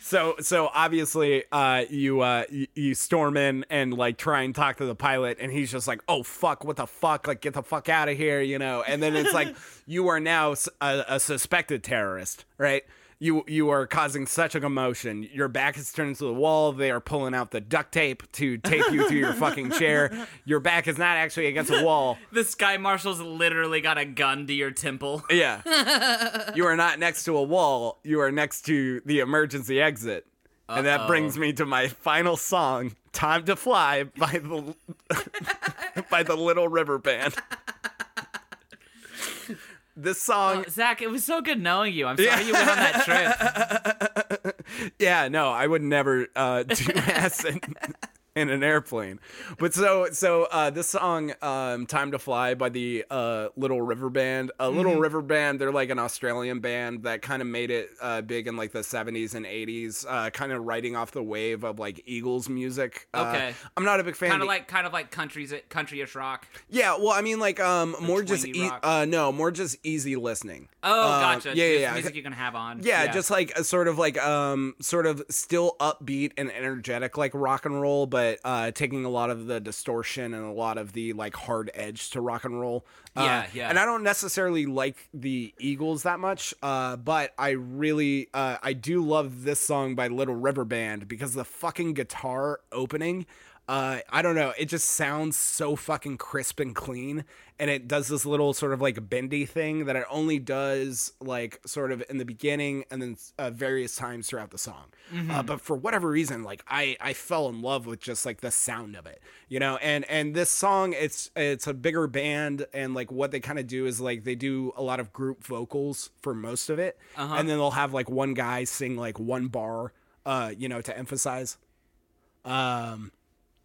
So so obviously uh, you uh, you, you storm in and like try and talk to the pilot, and he's just like, oh fuck, what the fuck, like get the fuck out of here, you know. And then it's like you are now a suspected terrorist, right? You you are causing such a commotion. Your back is turned to the wall. They are pulling out the duct tape to tape you to your fucking chair. Your back is not actually against a wall. the sky marshal's literally got a gun to your temple. Yeah. you are not next to a wall. You are next to the emergency exit. And that brings me to my final song, "Time to Fly" by the by the Little River Band. This song, Zach, it was so good knowing you. I'm sorry you went on that trip. yeah, no, I would never uh, do acid in an airplane. But so so uh, this song, um, "Time to Fly" by the uh, Little River Band. A Little River Band, they're like an Australian band that kind of made it uh, big in like the '70s and '80s, uh, kind of riding off the wave of like Eagles music. Uh, Okay. I'm not a big fan. Kind of like, kind of like country's countryish rock. yeah, well, I mean, like, um, more just, e- uh, no, more just easy listening. Oh, gotcha. Yeah, yeah, yeah. Music you can have on. Yeah, just like a sort of like um sort of still upbeat and energetic like rock and roll, but uh taking a lot of the distortion and a lot of the like hard edge to rock and roll. Uh, Yeah, yeah. And I don't necessarily like the Eagles that much, uh, but I really uh I do love this song by Little River Band because the fucking guitar opening uh, I don't know. It just sounds so fucking crisp and clean, and it does this little sort of like bendy thing that it only does like sort of in the beginning and then uh, various times throughout the song. Uh, but for whatever reason, like I I fell in love with just like the sound of it, you know. And and this song, it's it's a bigger band, and like what they kind of do is like they do a lot of group vocals for most of it, and then they'll have like one guy sing like one bar, uh, you know, to emphasize. Um.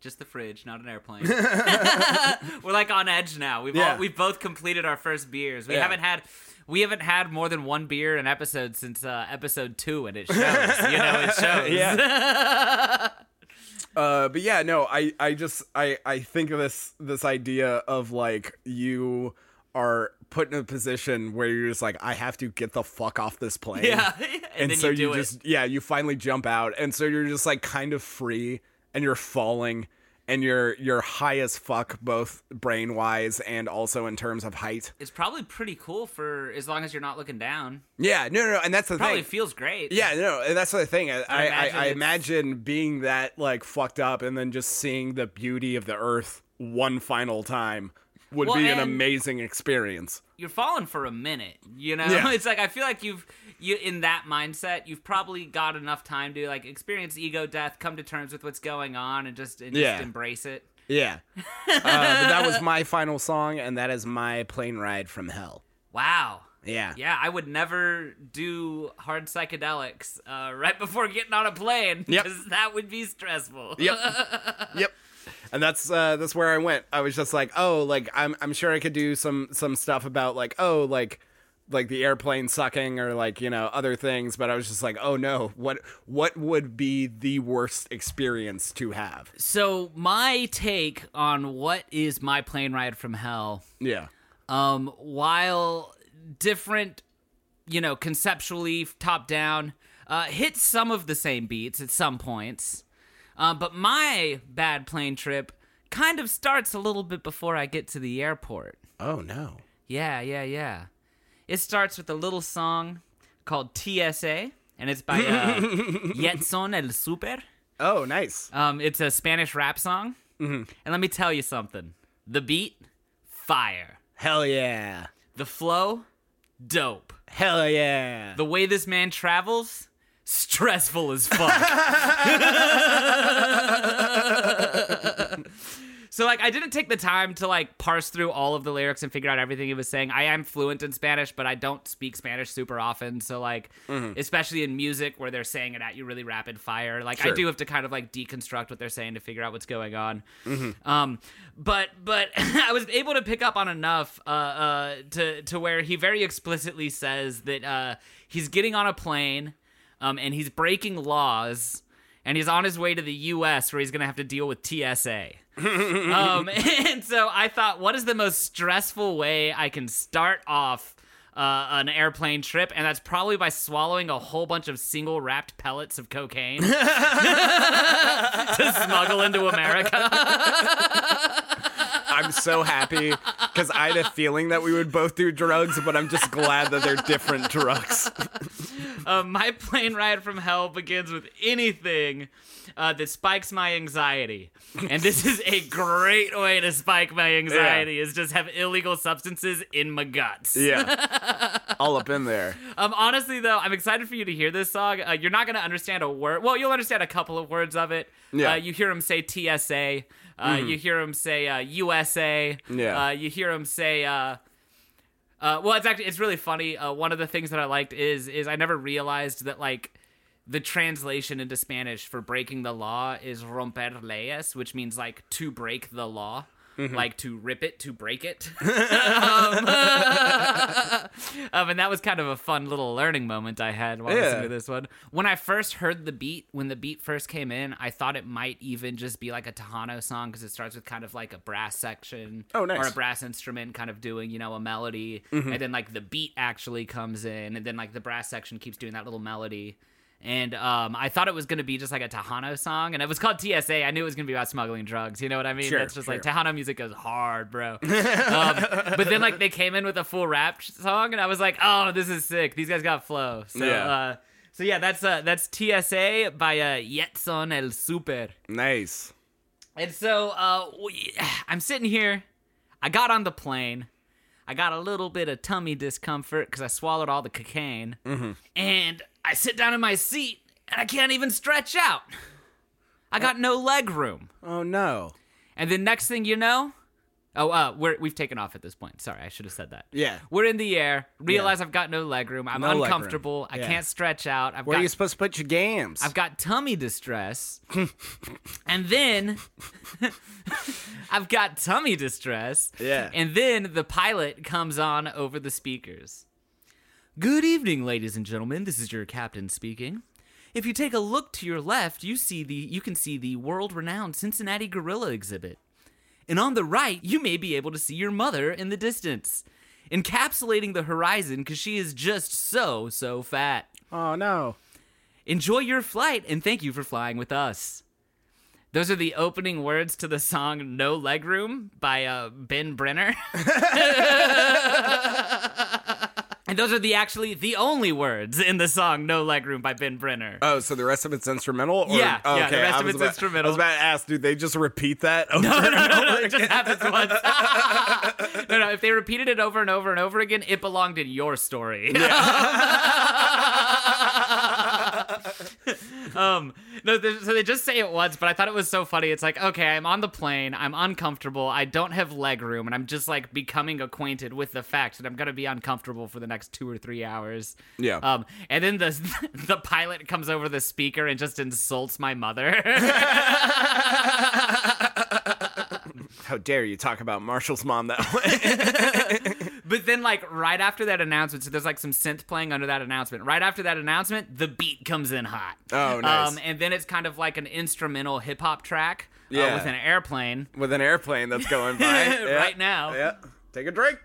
Just the fridge, not an airplane. We're like on edge now. We've Yeah. all, we've both completed our first beers. We Yeah. haven't had we haven't had more than one beer an episode since uh, episode two, and it shows. you know, it shows. Yeah. Uh, but yeah, no, I, I just, I, I think of this, this idea of like you are put in a position where you're just like, I have to get the fuck off this plane. yeah. And, and, then so you do it. just, yeah, you finally jump out, and so you're just like kind of free, and you're falling, and you're you're high as fuck, both brain wise and also in terms of height. It's probably pretty cool for as long as you're not looking down. Yeah, no, no, no and that's the Probably thing. feels great. Yeah, no, and that's the thing. I, I, imagine I, I imagine being that like fucked up and then just seeing the beauty of the earth one final time would Well, be an amazing experience. you're falling for a minute you know Yeah. it's like i feel like you've you in that mindset you've probably got enough time to like experience ego death come to terms with what's going on and just and Yeah. just embrace it Yeah. uh, but that was my final song, and that is my plane ride from hell. wow Yeah. yeah i would never do hard psychedelics uh, right before getting on a plane Yep. because that would be stressful Yep. yep. And that's uh that's where I went. I was just like, oh, like I'm I'm sure I could do some some stuff about like, oh, like like the airplane sucking or like, you know, other things, but I was just like, oh no, what what would be the worst experience to have? so my take on what is my plane ride from hell Yeah. um, while different, you know, conceptually top down, uh, hits some of the same beats at some points. Uh, but my bad plane trip kind of starts a little bit before I get to the airport. Oh no. Yeah, yeah, yeah. It starts with a little song called TSA, and it's by uh, Yetson El Super. Oh, nice. Um, it's a Spanish rap song. Mm-hmm. And let me tell you something the beat, fire. Hell yeah. The flow, dope. Hell yeah. The way this man travels, stressful as fuck. so like I didn't take the time to like parse through all of the lyrics and figure out everything he was saying. I am fluent in Spanish, but I don't speak Spanish super often. So like especially in music where they're saying it at you really rapid fire, like I do have to kind of like deconstruct what they're saying to figure out what's going on. Um but but I was able to pick up on enough uh uh to to where he very explicitly says that uh he's getting on a plane um, and he's breaking laws, and he's on his way to the U.S. where he's gonna have to deal with TSA. um, and so I thought, what is the most stressful way I can start off uh, an airplane trip? And that's probably by swallowing a whole bunch of single wrapped pellets of cocaine to smuggle into America. I'm so happy because I had a feeling that we would both do drugs, but I'm just glad that they're different drugs. Uh, my plane ride from hell begins with anything uh, that spikes my anxiety, and this is a great way to spike my anxiety. Is just have illegal substances in my guts. Yeah. All up in there. Um, honestly, though, I'm excited for you to hear this song. Uh, you're not gonna understand a word. Well, you'll understand a couple of words of it. Yeah. Uh, you hear him say TSA. Uh, You hear him say uh, USA. Yeah. Uh, you hear him say. Uh, well, it's actually it's really funny. Uh, one of the things that I liked is is I never realized that like the translation into Spanish for breaking the law is romper leyes, which means like to break the law. Mm-hmm. Like to rip it, to break it. Um, um, and that was kind of a fun little learning moment I had while Yeah. listening to this one. When I first heard the beat, when the beat first came in, I thought it might even just be like a Tejano song because it starts with kind of like a brass section Oh, nice. or a brass instrument kind of doing, you know, a melody. Mm-hmm. And then like the beat actually comes in, and then like the brass section keeps doing that little melody. And um, I thought it was going to be just like a Tejano song, and it was called TSA. I knew it was going to be about smuggling drugs. You know what I mean? Sure, That's just like sure. Tejano music goes hard, bro. um, but then like they came in with a full rap song, and I was like, oh, this is sick. These guys got flow. So Yeah. uh, so yeah, that's uh, that's TSA by uh, Yetson El Super. Nice. And so uh, we, I'm sitting here. I got on the plane. I got a little bit of tummy discomfort because I swallowed all the cocaine. And I sit down in my seat and I can't even stretch out. I got no leg room. Oh no. And then next thing you know, oh, uh, we're we've taken off at this point. Sorry, I should have said that. Yeah. We're in the air. Realize I've got no leg room. I'm No leg room. uncomfortable. I Yeah. can't stretch out. I've Where got are you supposed to put your gams? I've got tummy distress. and then I've got tummy distress. Yeah. And then the pilot comes on over the speakers. Good evening, ladies and gentlemen. This is your captain speaking. If you take a look to your left, you see the you can see the world-renowned Cincinnati Gorilla exhibit. And on the right, you may be able to see your mother in the distance, encapsulating the horizon because she is just so, so fat. oh no. Enjoy your flight and thank you for flying with us. Those are the opening words to the song No Legroom by uh, Ben Brenner. and those are the actually the only words in the song No Legroom by Ben Brenner. Oh, so the rest of it's instrumental? Or, Yeah, oh, yeah, the rest of it's about- instrumental. I was about to ask, do they just repeat that? Over no, no, and no, no, over it just happens once. no, no, if they repeated it over and over and over again, it belonged in your story. um, no, so they just say it once, but I thought it was so funny. It's like, okay, I'm on the plane, I'm uncomfortable, I don't have leg room, and I'm just like becoming acquainted with the fact that I'm gonna be uncomfortable for the next two or three hours. Yeah. Um, and then the the pilot comes over the speaker and just insults my mother. How dare you talk about Marshall's mom that way? But then, like right after that announcement, so there's like some synth playing under that announcement. Right after that announcement, the beat comes in hot. Oh, nice. Um, and then it's kind of like an instrumental hip hop track uh, with an airplane. With an airplane that's going by. Yeah. Right now. Yeah. Take a drink.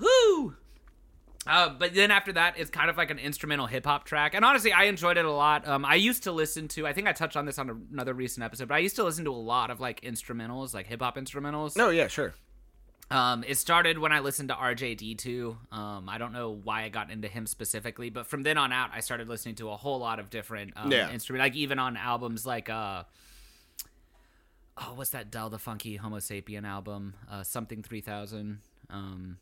Whoo! Uh, but then after that, it's kind of like an instrumental hip hop track. And honestly, I enjoyed it a lot. Um, I used to listen to, I think I touched on this on another recent episode, but I used to listen to a lot of like instrumentals, like hip hop instrumentals. No, yeah, sure. Um, it started when I listened to RJD2. Um, I don't know why I got into him specifically, but from then on out, I started listening to a whole lot of different um, Yeah. instrument, like even on albums like uh, oh, what's that Del the Funky Homosapien album? Uh, something three thousand. Um,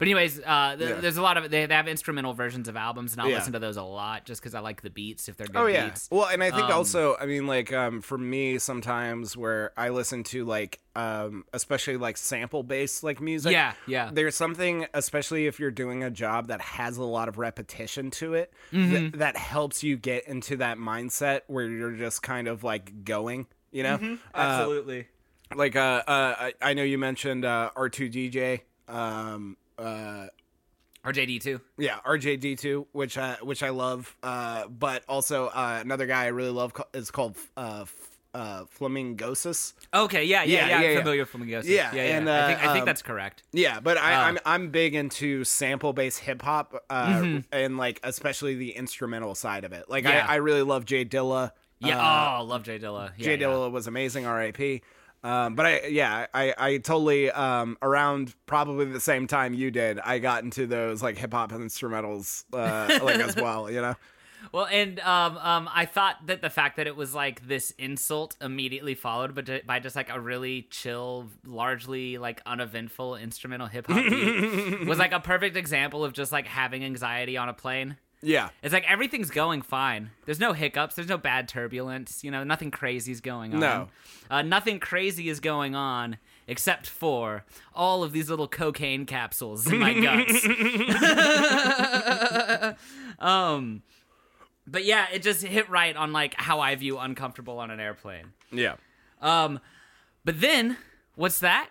but anyways, uh, th- Yeah. there's a lot of they, they have instrumental versions of albums, and I'll Yeah. listen to those a lot just because I like the beats if they're good Oh yeah. beats. Well, and I think Um, also, I mean, like, um, for me, sometimes where I listen to like, um, especially like sample based like music. Yeah, yeah. There's something, especially if you're doing a job that has a lot of repetition to it, Mm-hmm. th- that helps you get into that mindset where you're just kind of like going. You know, Mm-hmm. Uh, Absolutely. like uh, uh, I, I know you mentioned uh, R2DJ. Um, uh, RJD2. yeah, RJD2, which uh, which I love. Uh, but also uh, another guy I really love is called uh, uh, Flamingosis. Okay, yeah, yeah, Yeah, yeah. yeah, I'm yeah. familiar with Flamingos. Yeah, yeah, yeah. and, I think I uh, think um, that's correct. Yeah, but I, Uh. I'm I'm big into sample based hip hop, uh, Mm-hmm. and like especially the instrumental side of it. Like. I, I really love J Dilla. Yeah. Uh, oh, love J Dilla. Yeah, J. Dilla was amazing, R.I.P. Um, but I, yeah, I, I totally um, around probably the same time you did. I got into those like hip hop instrumentals uh, like as well. You know. Well, and um, um, I thought that the fact that it was like this insult immediately followed, but by just like a really chill, largely like uneventful instrumental hip hop was like a perfect example of just like having anxiety on a plane. Yeah. It's like everything's going fine. There's no hiccups. There's no bad turbulence. You know, nothing crazy is going on. No. Uh, nothing crazy is going on except for all of these little cocaine capsules in my guts. um, but yeah, it just hit right on like how I view uncomfortable on an airplane. Yeah. Um, but then what's that?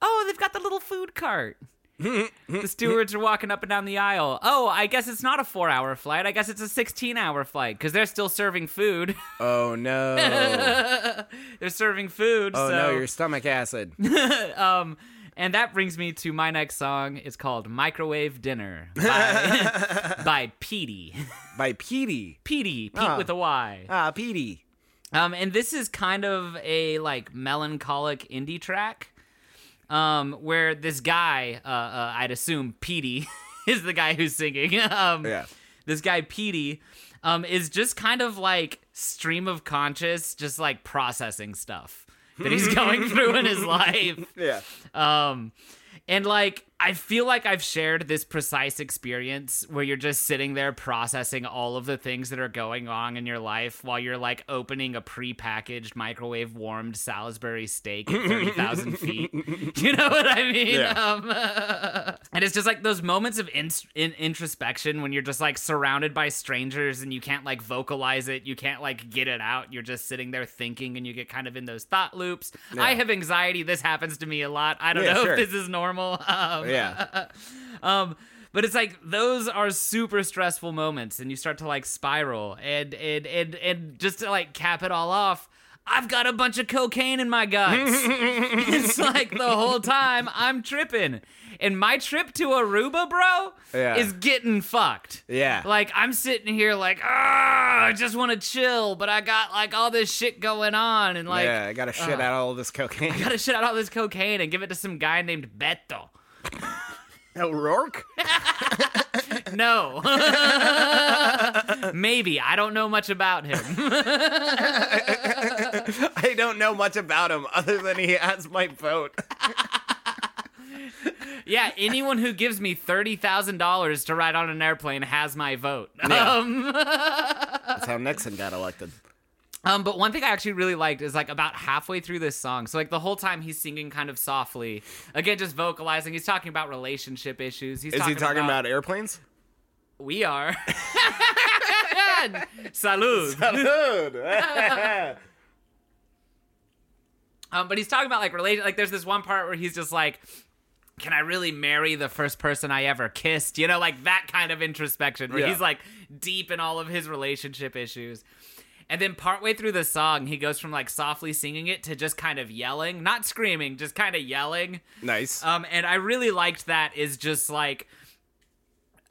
Oh, they've got the little food cart. The stewards are walking up and down the aisle. Oh, I guess it's not a four hour flight. I guess it's a 16 hour flight because they're still serving food. Oh no. they're serving food. Oh so, no, your stomach acid. um, and that brings me to my next song. It's called Microwave Dinner by, by Petey. By Petey. Petey, Pete Ah. with a Y. Ah, Petey. Um, and this is kind of a like melancholic indie track, um, where this guy, uh, uh I'd assume Petey, is the guy who's singing. um, Yeah. This guy Petey, um, is just kind of like stream of conscious, just like processing stuff that he's going through in his life. Yeah. Um, and like, I feel like I've shared this precise experience where you're just sitting there processing all of the things that are going on in your life while you're like opening a pre-packaged microwave warmed Salisbury steak at 30,000 feet. You know what I mean? Yeah. Um, and it's just like those moments of in- in- introspection when you're just like surrounded by strangers and you can't like vocalize it, you can't like get it out. You're just sitting there thinking and you get kind of in those thought loops. I have anxiety. This happens to me a lot. I don't Yeah, know sure. if this is normal. Um, Yeah. um, but it's like those are super stressful moments, and you start to like spiral, and and and and just to like cap it all off. I've got a bunch of cocaine in my guts. it's like the whole time I'm tripping. And my trip to Aruba, bro, Yeah. is getting fucked. Yeah. Like I'm sitting here like, ah, I just want to chill, but I got like all this shit going on and like yeah, I gotta shit uh, out all this cocaine. I gotta shit out all this cocaine and give it to some guy named Beto. O'Rourke? No. Maybe. I don't know much about him. I don't know much about him other than he has my vote. yeah, anyone who gives me $30,000 to ride on an airplane has my vote. Yeah. Um, That's how Nixon got elected. Um, but one thing I actually really liked is like about halfway through this song. So, like, the whole time he's singing kind of softly. Again, just vocalizing. He's talking about relationship issues. He's Is he talking about airplanes? We are. Salud. Salud. Um, but he's talking about like relation. Like, there's this one part where he's just like, "Can I really marry the first person I ever kissed?" You know, like that kind of introspection where Yeah. he's like deep in all of his relationship issues. And then partway through the song, he goes from like softly singing it to just kind of yelling, not screaming, just kind of yelling. nice. Um, and I really liked that. Is just like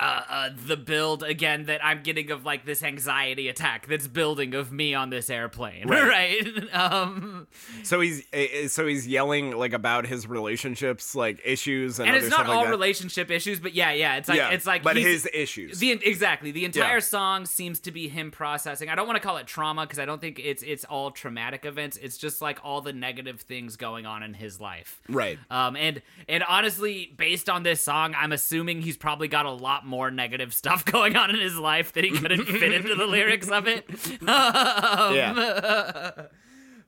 uh, uh, the build again that I'm getting of like this anxiety attack that's building of me on this airplane, right? um, So he's eh, so he's yelling like about his relationships, like issues, and, and it's not like all that. relationship issues, but yeah, yeah, it's like yeah, it's like but his issues. The exactly the entire Yeah. song seems to be him processing. I don't want to call it trauma because I don't think it's it's all traumatic events. It's just like all the negative things going on in his life. right. Um, and and honestly, based on this song, I'm assuming he's probably got a lot more negative stuff going on in his life that he couldn't fit into the lyrics of it. Um, yeah.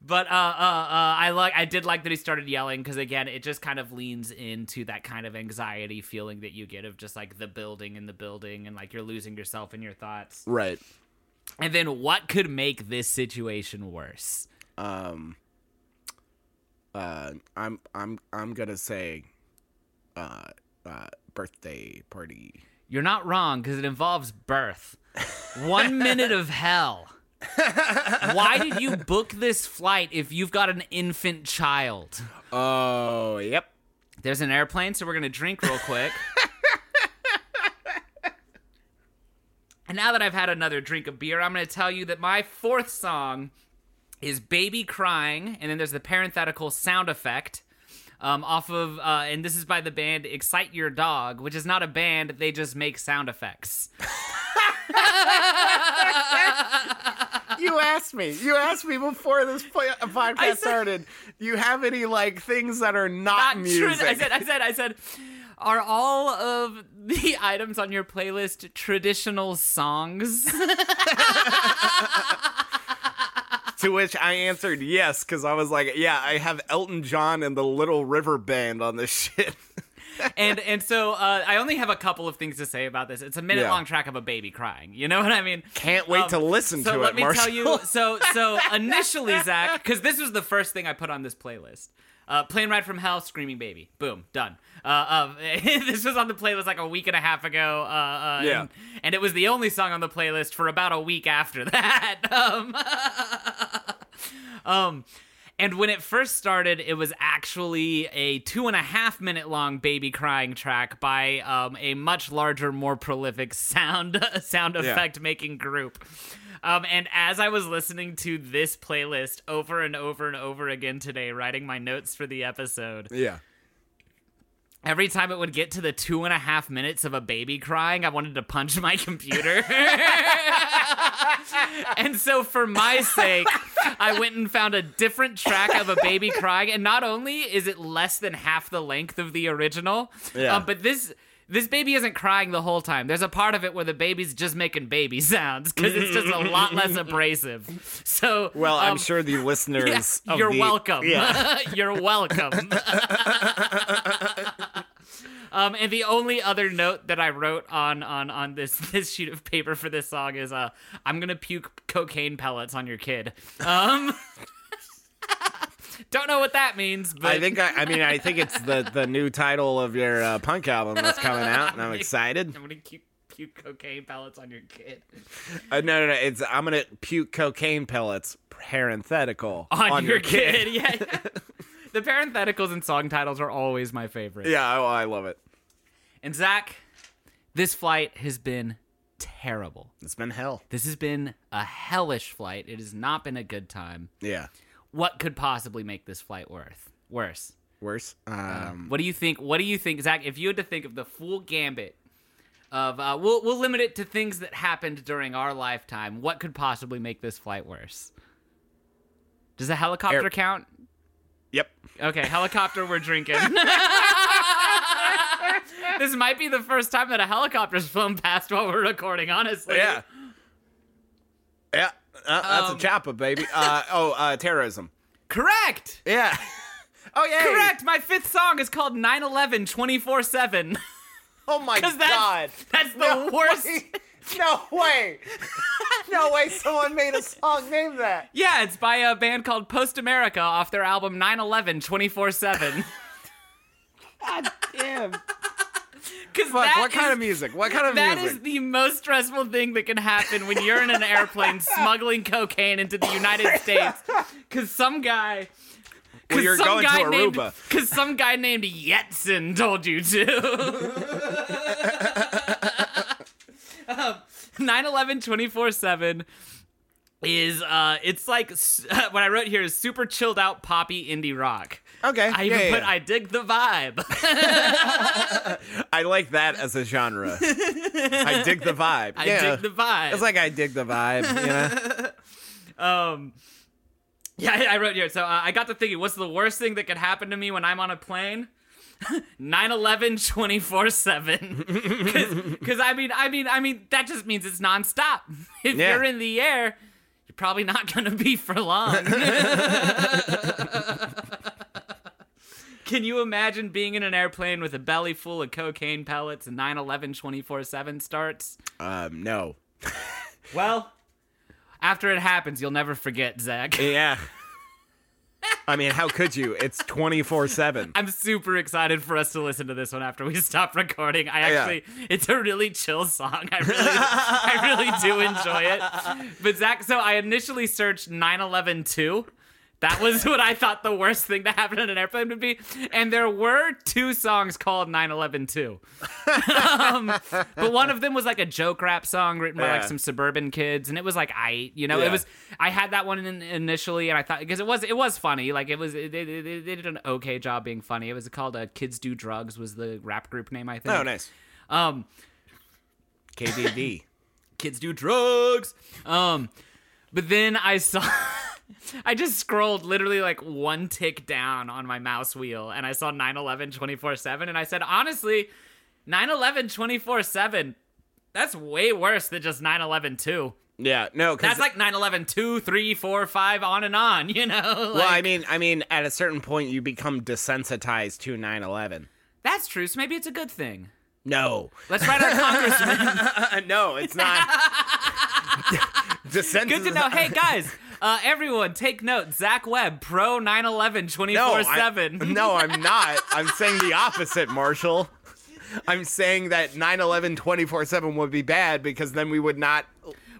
But uh, uh, uh, I like I did like that he started yelling because again, it just kind of leans into that kind of anxiety feeling that you get of just like the building and the building and like you're losing yourself in your thoughts. Right. And then what could make this situation worse? Um. Uh, I'm I'm I'm gonna say, uh, uh, birthday party. You're not wrong because it involves birth. One minute of hell. Why did you book this flight if you've got an infant child? Oh, yep. There's an airplane, so we're gonna drink real quick. and now that I've had another drink of beer, I'm gonna tell you that my fourth song is "Baby Crying," and then there's the parenthetical sound effect. Um, off of, uh, and this is by the band Excite Your Dog, which is not a band, they just make sound effects. You asked me. You asked me before this podcast said- started. Do you have any like things that are not, not music? true. I said, I said, I said, are all of the items on your playlist traditional songs? to which I answered yes because I was like, yeah, I have Elton John and the Little River Band on this shit. and and so uh, I only have a couple of things to say about this. It's a minute Yeah. long track of a baby crying. You know what I mean? Can't wait Um, to listen so to let it, Let me Marshall. tell you. So so initially, Zach, because this was the first thing I put on this playlist. Uh, Plane Ride from Hell, Screaming Baby. Boom, done. Uh, um, this was on the playlist like a week and a half ago. Uh, uh, Yeah. and, and it was the only song on the playlist for about a week after that. Um, um, and when it first started, it was actually a two and a half minute long baby crying track by um, a much larger, more prolific sound sound effect making group. Um, and as I was listening to this playlist over and over and over again today, writing my notes for the episode, yeah. every time it would get to the two and a half minutes of a baby crying, I wanted to punch my computer. and so, for my sake, I went and found a different track of a baby crying. And not only is it less than half the length of the original, Yeah. um, but this. This baby isn't crying the whole time. There's a part of it where the baby's just making baby sounds because it's just a lot less abrasive. So, Well, I'm um, sure the listeners. yeah, you're the- welcome. Yeah. you're welcome. um, and the only other note that I wrote on on on this this sheet of paper for this song is uh, I'm gonna puke cocaine pellets on your kid. Um, don't know what that means, but I think I, I mean I think it's the the new title of your uh, punk album that's coming out, and I'm excited. I'm gonna puke, puke cocaine pellets on your kid. Uh, no, no, no. It's I'm gonna puke cocaine pellets parenthetical On, your, kid. yeah. yeah. the parentheticals and song titles are always my favorite. Yeah, I love it. And Zach, this flight has been terrible. It's been hell. This has been a hellish flight. It has not been a good time. Yeah. What could possibly make this flight worth worse? Worse. Um, What do you think? What do you think, Zach? If you had to think of the full gambit of, uh, we'll we'll limit it to things that happened during our lifetime. What could possibly make this flight worse? Does a helicopter Air- count? yep. Okay, helicopter, we're drinking. this might be the first time that a helicopter's flown past while we're recording, honestly. Yeah. Yeah. Uh, that's Um, a choppa, baby. Uh, oh, uh, terrorism. Correct! Yeah. oh yeah. Correct! My fifth song is called 9 11 24 7. Oh my Because god. that's, that's the No worst. way. No way. no way. Someone made a song named that. Yeah, it's by a band called Post America off their album 9 11 24 7. God damn. Because. What kind of music? What kind of That music? is the most stressful thing that can happen when you're in an airplane smuggling cocaine into the United States. Because some guy. Well, you're some going to guy named, Aruba. Because some guy named Yetson told you to. Um, 9/11 24/7 is uh it's like what I wrote here is super chilled out poppy indie rock. Okay. I even yeah, put yeah. I dig the vibe. I like that as a genre. I dig the vibe. I yeah. dig the vibe. It's like I dig the vibe, you know? um yeah, I, I wrote here. So uh, I got to thinking, what's the worst thing that could happen to me when I'm on a plane? 9/11 24/7. Cuz I mean, I mean, I mean that just means it's nonstop. If Yeah. you're in the air, you're probably not going to be for long. Can you imagine being in an airplane with a belly full of cocaine pellets and 9/11 24/7 starts? Um, no. Well, after it happens, you'll never forget, Zach. Yeah. I mean, how could you? It's 24 7. I'm super excited for us to listen to this one after we stop recording. I Yeah. actually, it's a really chill song. I really, I really do enjoy it. But Zac, so I initially searched 9/11 2. That was what I thought the worst thing to happen in an airplane would be. And there were two songs called 9/11 2. um, but one of them was like a joke rap song written by like some suburban kids, and it was like I, you know, it was. I had that one in, initially, and I thought because it was it was funny. Like it was they, they, they they did an okay job being funny. It was called uh, "Kids Do Drugs" was the rap group name I think. Oh, nice. Um, KDD. kids do drugs. Um, but then I saw, I just scrolled literally like one tick down on my mouse wheel and I saw 9 11 24 7. And I said, honestly, 9 11 24 7, that's way worse than just 9 11 2. Yeah, no, That's like 9 11 2, 3, 4, 5, on and on, you know? Well, I mean, I mean, at a certain point, you become desensitized to 9/11. that's true. So maybe it's a good thing. No, Let's write our congressman. no, it's not. Desensitized. Good to know. Hey, guys, uh, everyone, take note. Zac Webb, pro 9 11 24/7. no, I'm not. I'm saying the opposite, Marshall. I'm saying that 9/11 24/7 would be bad because then we would not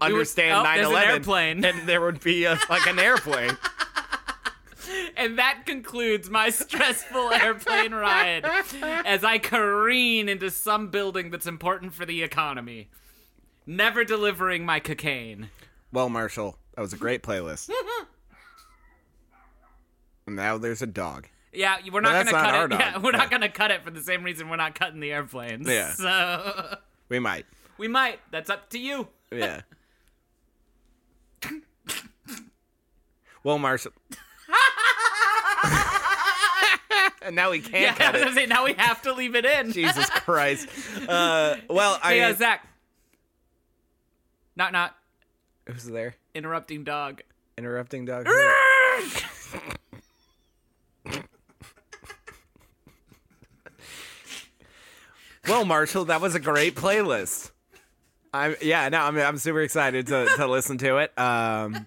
understand oh, 9/11. there's an airplane. and there would be a, like an airplane. And that concludes my stressful airplane ride as I careen into some building that's important for the economy. Never delivering my cocaine. Well, Marshall, that was a great playlist. and now there's a dog. Yeah, we're not gonna not cut it. Yeah, we're Yeah. not gonna cut it for the same reason we're not cutting the airplanes. Yeah. So We might. we might. That's up to you. Yeah. well, Marshall. and now we can't Yeah, cut it. say now we have to leave it in. Jesus Christ. Uh, well, I Hey, uh, Zac. Not not who's there? Interrupting dog. Interrupting dog. well, Marshall, that was a great playlist. I'm yeah, no, I'm I'm super excited to, to listen to it. Um,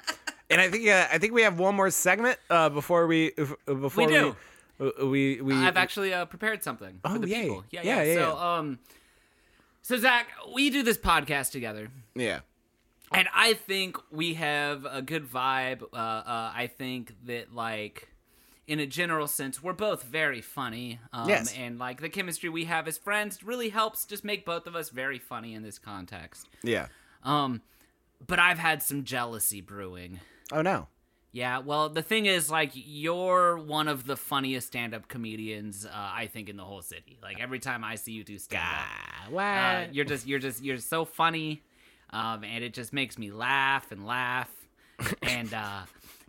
and I think uh, I think we have one more segment uh, before we if- uh, before do. we uh, we, we I've actually uh, prepared something for Oh, the yay. people. Yeah, Yeah, yeah. yeah, so, um, so Zac, we do this podcast together, yeah and I think we have a good vibe. Uh, uh, I think that like. In a general sense, we're both very funny. Um, Yes. And like the chemistry we have as friends really helps just make both of us very funny in this context. yeah. Um, but I've had some jealousy brewing. Oh no. Yeah, well, the thing is, like, you're one of the funniest stand-up comedians uh, I think in the whole city. Like every time I see you do stand-up, uh, you're just, you're just, you're so funny, um, and it just makes me laugh and laugh, and uh,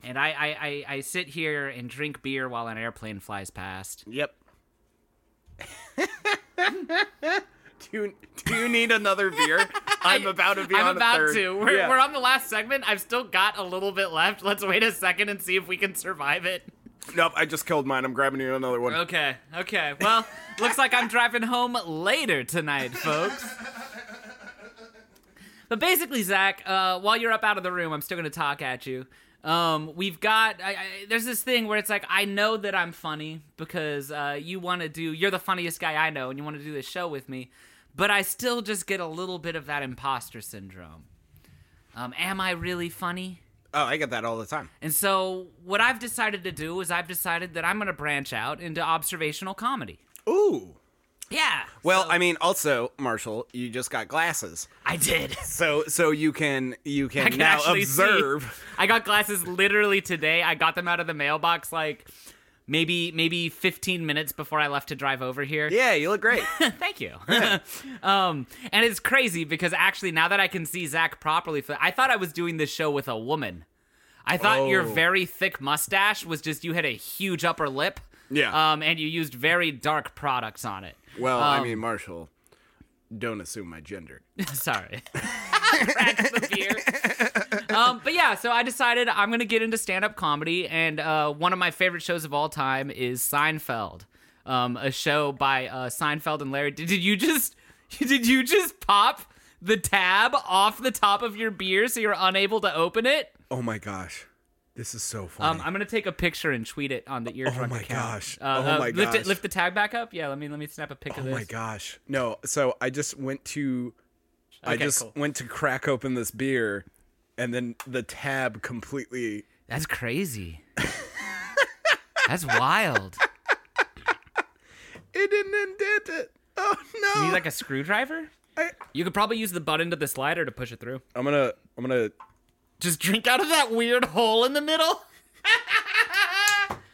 and I, I, I, I sit here and drink beer while an airplane flies past. Yep. do you do you need another beer? I'm about to be I'm on about a third. to. We're, Yeah. we're on the last segment. I've still got a little bit left. Let's wait a second and see if we can survive it. Nope, I just killed mine. I'm grabbing you another one. Okay, okay. Well, looks like I'm driving home later tonight, folks. But basically, Zac, uh, while you're up out of the room, I'm still gonna talk at you. Um, we've got I, I, there's this thing where it's like I know that I'm funny because uh, you want to do you're the funniest guy I know and you want to do this show with me, but I still just get a little bit of that imposter syndrome. Um, am I really funny? Oh, I get that all the time. And so what I've decided to do is I've decided that I'm gonna branch out into observational comedy. Ooh. Yeah. Well, so- I mean, also, Marshall, you just got glasses, I did. so so you can you can, can now actually see. observe. I got glasses literally today. I got them out of the mailbox like maybe maybe 15 minutes before I left to drive over here. Yeah, you look great. Thank you. um, and it's crazy because actually now that I can see Zac properly, I thought I was doing this show with a woman. I thought your Oh. very thick mustache was just you had a huge upper lip. Yeah. Um, and you used very dark products on it. Well, I Um, mean, Marshall, don't assume my gender. Sorry. Cracks the beer. Um, but yeah, so I decided I'm gonna get into stand-up comedy, and uh, one of my favorite shows of all time is Seinfeld, um, a show by uh, Seinfeld and Larry. Did, did you just did you just pop the tab off the top of your beer so you're unable to open it? Oh my gosh, this is so funny. Um, I'm gonna take a picture and tweet it on the eardrunk Oh my account. gosh. Uh, Oh uh, my lift, it, gosh. lift the tag back up. Yeah, let me let me snap a pic oh of this. Oh my gosh, no. So I just went to, I just cool. went to crack open this beer, and then the tab completely. That's crazy. That's wild. It didn't indent it. Oh no! You need like a screwdriver? I, You could probably use the button to the slider to push it through. I'm gonna, I'm gonna. Just drink out of that weird hole in the middle.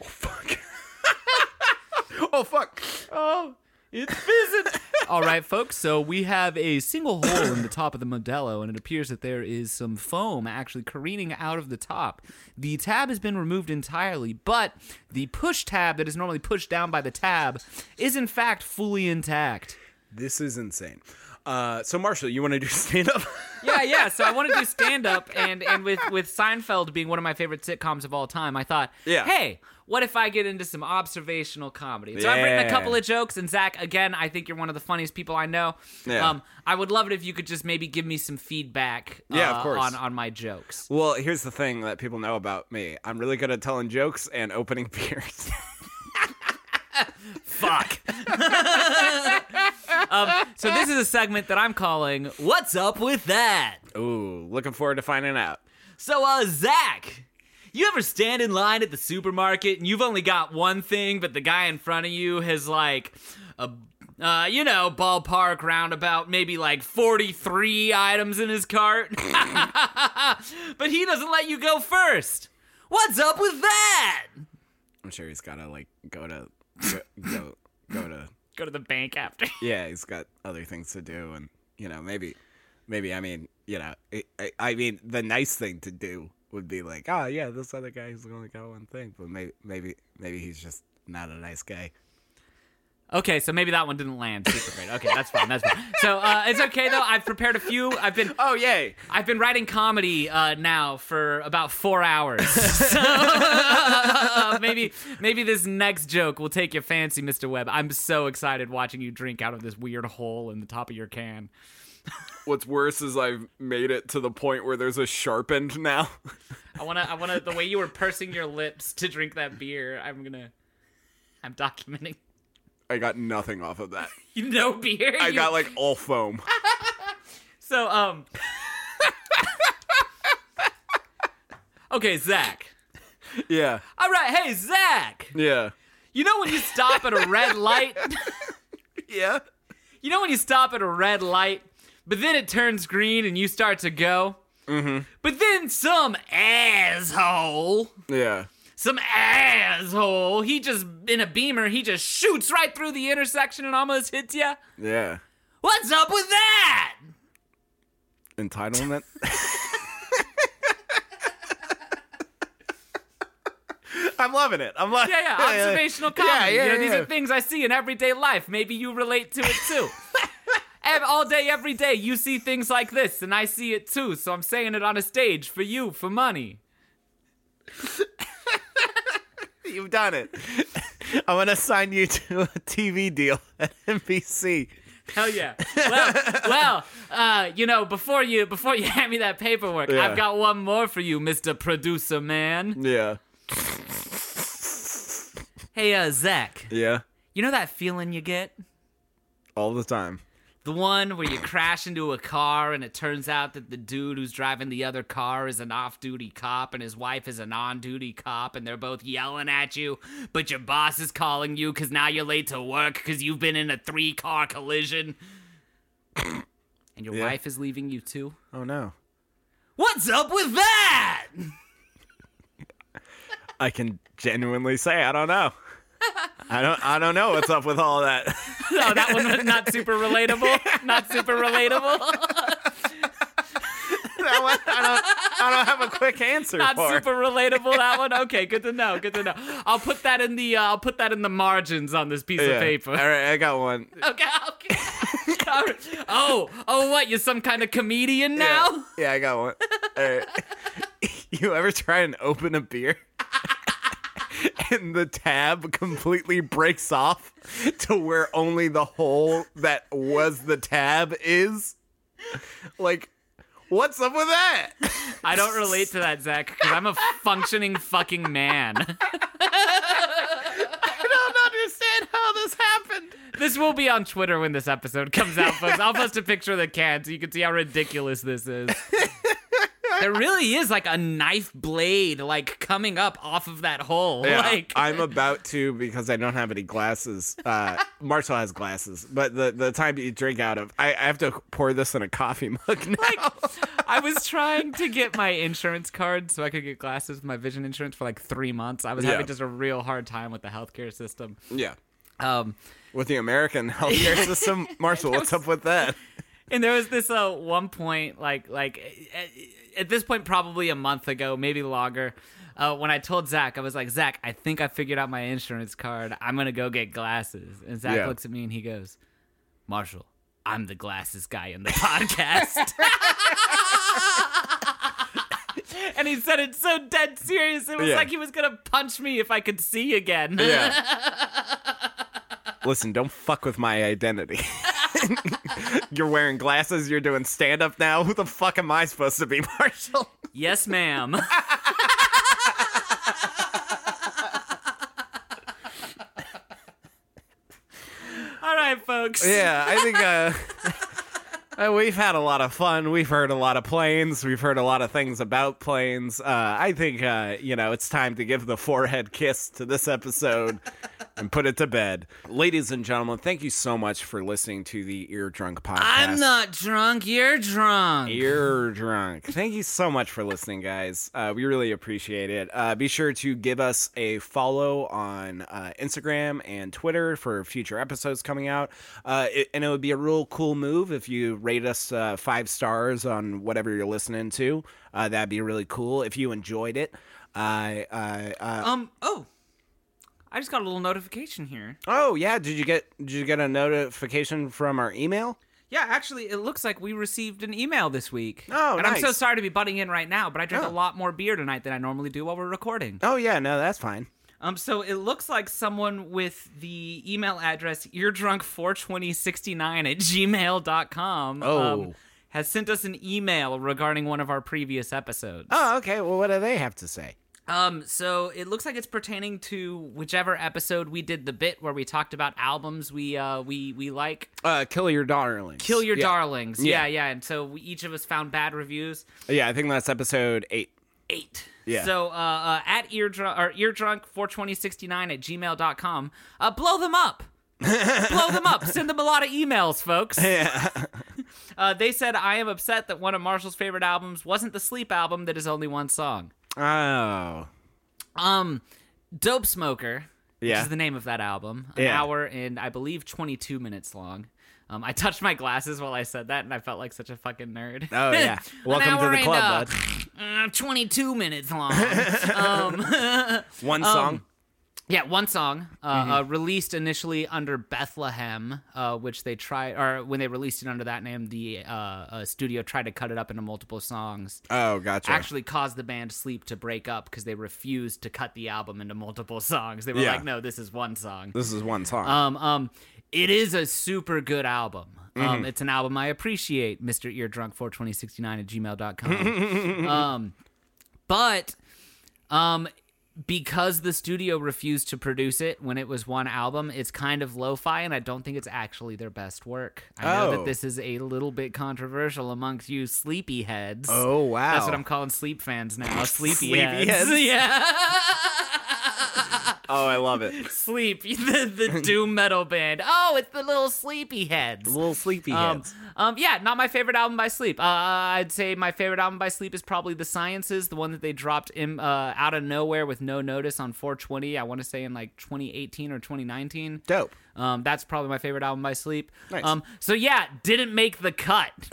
Oh fuck! Oh, fuck. Oh, it's fizzing. All right, folks. So we have a single hole in the top of the Modelo, and it appears that there is some foam actually careening out of the top. The tab has been removed entirely, but the push tab that is normally pushed down by the tab is in fact fully intact. This is insane. Uh, so Marshall, you want to do stand up? yeah, yeah. So I want to do stand up, and and with with Seinfeld being one of my favorite sitcoms of all time, I thought, Yeah. hey, what if I get into some observational comedy? So I've written a couple of jokes, and Zac, again, I think you're one of the funniest people I know. Yeah. Um, I would love it if you could just maybe give me some feedback. Yeah, uh, of course. On on my jokes. well, here's the thing that people know about me. I'm really good at telling jokes and opening beers. Fuck. Um, so this is a segment that I'm calling "What's Up with That." Ooh, looking forward to finding out. So, uh, Zac, you ever stand in line at the supermarket and you've only got one thing, but the guy in front of you has like a, uh, you know, ballpark roundabout, maybe like 43 items in his cart, but he doesn't let you go first. What's up with that? I'm sure he's gotta like go to go go, go to Go to the bank after. yeah. He's got other things to do, and you know maybe maybe I mean you know I, I, mean the nice thing to do would be like oh yeah this other guy who's only got one thing, but maybe maybe maybe he's just not a nice guy. Okay, so maybe that one didn't land super great. Okay, that's fine. That's fine. So uh, it's okay though. I've prepared a few. I've been Oh yay! I've been writing comedy uh, now for about four hours. so uh, maybe maybe this next joke will take your fancy, Mr. Webb. I'm so excited watching you drink out of this weird hole in the top of your can. What's worse is I've made it to the point where there's a sharp end now. I wanna I wanna the way you were pursing your lips to drink that beer. I'm gonna I'm documenting. I got nothing off of that. Know beer. I You- got like all foam. so um. okay, Zac. yeah, All right, hey Zac. yeah, You know when you stop at a red light. yeah. You know when you stop at a red light, but then it turns green and you start to go? Mm-hmm. But then some asshole, Yeah. Some asshole, he just, in a beamer, he just shoots right through the intersection and almost hits you? Yeah. What's up with that? Entitlement. I'm loving it. I'm loving Yeah, yeah, observational comedy. Yeah, yeah, you know, these yeah. are things I see in everyday life. Maybe you relate to it too. All day, every day, you see things like this, and I see it too. So I'm saying it on a stage for you, for money. You've done it. I'm gonna sign you to a TV deal at NBC. Hell yeah. Well, well, uh, you know, before you before you hand me that paperwork, Yeah. I've got one more for you, Mr. Producer Man. Yeah. Hey, uh, Zac, Yeah. you know that feeling you get? All the time. The one where you crash into a car and it turns out that the dude who's driving the other car is an off duty cop and his wife is an on duty cop and they're both yelling at you, but your boss is calling you because now you're late to work because you've been in a three car collision. and your Yeah. wife is leaving you too? Oh no. What's up with that? I can genuinely say I don't know. I don't I don't know what's up with all that. No, that one was not super relatable. Not super relatable. that one I don't I don't have a quick answer Not for. super relatable. That one. Okay, good to know. Good to know. I'll put that in the. Uh, I'll put that in the margins on this piece Yeah. of paper. All right, I got one. Okay. Okay. All right. Oh. Oh. What? You're some kind of comedian now? Yeah, I got one. All right. You ever try and open a beer? and the tab completely breaks off to where only the hole that was the tab is? Like, what's up with that? I don't relate to that, Zac, because I'm a functioning fucking man. I don't understand how this happened. This will be on Twitter when this episode comes out, folks. I'll post a picture of the can so you can see how ridiculous this is. There really is like a knife blade like coming up off of that hole. Yeah, like I'm about to because I don't have any glasses. Uh, Marshall has glasses, but the the time you drink out of, I, I have to pour this in a coffee mug now. I was trying to get my insurance card so I could get glasses with my vision insurance for like three months. I was Yeah. having just a real hard time with the healthcare system. yeah, Um, with the American healthcare system, Marshall, what's up with that? and there was this uh one point like like at, this point probably a month ago maybe longer uh, when I told Zac, I was like, Zac, I think I figured out my insurance card. I'm gonna go get glasses. And Zac Yeah. looks at me and he goes, Marshall, I'm the glasses guy in the podcast. and he said it so dead serious. It was Yeah. like he was gonna punch me if I could see again. Yeah. Listen, don't fuck with my identity. you're wearing glasses. You're doing stand up now. Who the fuck am I supposed to be, Marshall? yes, ma'am. All right, folks. Yeah, I think uh, uh, we've had a lot of fun. We've heard a lot of planes. We've heard a lot of things about planes. Uh, I think uh, you know it's time to give the forehead kiss to this episode and put it to bed. Ladies and gentlemen, thank you so much for listening to the Ear Drunk podcast. I'm not drunk. You're drunk. Ear drunk. Thank you so much for listening, guys. Uh, we really appreciate it. Uh, be sure to give us a follow on uh, Instagram and Twitter for future episodes coming out. Uh, it, and it would be a real cool move if you rate us uh, five stars on whatever you're listening to. Uh, that'd be really cool if you enjoyed it. Uh, uh, um. Oh, I just got a little notification here. oh yeah, did you get did you get a notification from our email? Yeah, actually, it looks like we received an email this week. Oh, and I'm so sorry to be butting in right now, but I drank Oh. a lot more beer tonight than I normally do while we're recording. Oh yeah, no, that's fine. Um, so it looks like someone with the email address eardrunk42069 at gmail.com Oh. um, has sent us an email regarding one of our previous episodes. Oh okay. Well, what do they have to say? Um, so it looks like it's pertaining to whichever episode we did the bit where we talked about albums we uh we we like. Uh, kill your darlings. Kill Your Yeah. Darlings. Yeah. Yeah, yeah. And so we, each of us found bad reviews. Yeah, I think that's episode eight. Eight. Yeah. So uh, uh at eardrunk or eardrunk42069 at gmail.com, uh blow them up. blow them up. Send them a lot of emails, folks. Yeah. Uh, they said I am upset that one of Marshall's favorite albums wasn't the Sleep album that is only one song. Oh. Um, Dope Smoker, which Yeah. is the name of that album, an Yeah. hour and I believe 22 minutes long. Um, I touched my glasses while I said that, and I felt like such a fucking nerd. Oh yeah. Welcome to the and, club, uh, bud. uh, 22 minutes long. um, One song. Yeah, one song uh, Mm-hmm. uh, released initially under Bethlehem, uh, which they tried, or when they released it under that name, the uh, uh, studio tried to cut it up into multiple songs. Oh, gotcha. Actually, caused the band Sleep to break up because they refused to cut the album into multiple songs. They were Yeah. like, "No, this is one song." this is one song. Um, um, it is a super good album. Mm-hmm. Um, it's an album I appreciate, Mr. Eardrunk42069 at gmail.com. um, but, um, because the studio refused to produce it when it was one album, it's kind of lo-fi, and I don't think it's actually their best work. I know Oh. that this is a little bit controversial amongst you sleepy heads. Oh, wow. That's what I'm calling sleep fans now. Sleepy, heads. Yeah. Oh, I love it. Sleep, the, the doom metal band. Oh, it's the little sleepy heads. Little sleepy Um, heads. um, yeah, not my favorite album by Sleep. Uh, I'd say my favorite album by Sleep is probably The Sciences, the one that they dropped in uh, out of nowhere with no notice on 420. I want to say in like 2018 or 2019. Dope. Um, that's probably my favorite album by Sleep. Nice. Um, so yeah, didn't make the cut.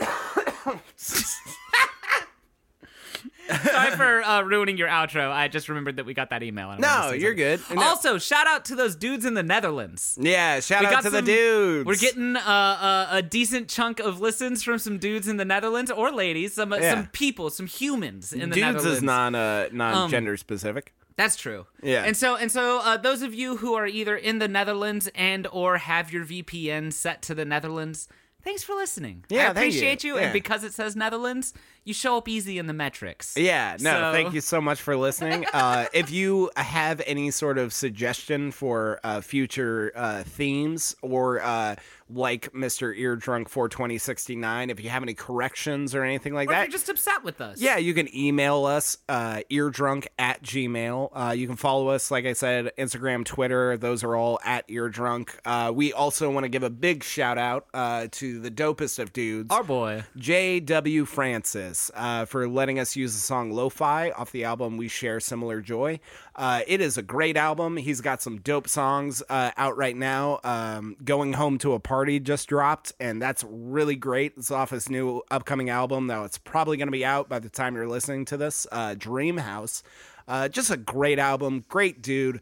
Sorry for uh, ruining your outro. I just remembered that we got that email. and No, you're good. No. Also, shout out to those dudes in the Netherlands. Yeah, shout We out to the some- dudes. We're getting uh, uh, a decent chunk of listens from some dudes in the Netherlands or ladies, some uh, Yeah. some people, some humans in the dudes Netherlands. Um, is non uh, non gender specific. That's true. Yeah. And so and so uh, those of you who are either in the Netherlands and or have your VPN set to the Netherlands, thanks for listening. Yeah, I thank you. appreciate you. Yeah. And because it says Netherlands, you show up easy in the metrics. Yeah, no, So- thank you so much for listening. Uh, if you have any sort of suggestion for uh, future uh, themes or uh, like Mr. Eardrunk for 2069, if you have any corrections or anything like Or that, you're just upset with us. yeah, you can email us, uh, eardrunk at gmail. Uh, you can follow us, like I said, Instagram, Twitter. Those are all at eardrunk. Uh, we also want to give a big shout out uh, to the dopest of dudes. Our boy. J.W. Francis uh, for letting us use the song Lo-Fi off the album We Share Similar Joy. Uh, it is a great album. He's got some dope songs uh, out right now. Um, Going Home to a Party just dropped, and that's really great. It's off his new upcoming album, though it's probably going to be out by the time you're listening to this. Uh, Dream House. Uh, just a great album. Great dude.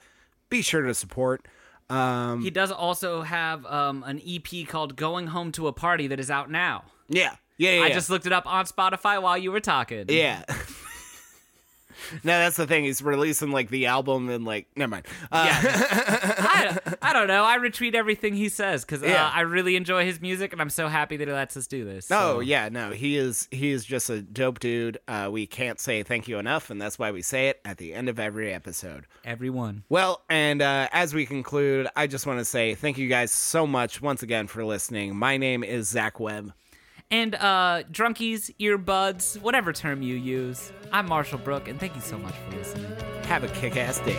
Be sure to support. Um, He does also have um, an EP called Going Home to a Party that is out now. yeah. Yeah, yeah, I yeah. just looked it up on Spotify while you were talking. Yeah. no, that's the thing. He's releasing like the album and like, never mind. Uh, I, I don't know. I retweet everything he says because Yeah. uh, I really enjoy his music, and I'm so happy that he lets us do this. No, so. Oh, yeah, no, he is he is just a dope dude. Uh, we can't say thank you enough, and that's why we say it at the end of every episode. everyone. Well, and uh, as we conclude, I just want to say thank you guys so much once again for listening. My name is Zac Webb. And uh, drunkies, earbuds, whatever term you use. I'm Marshall Brook, and thank you so much for listening. Have a kick ass day.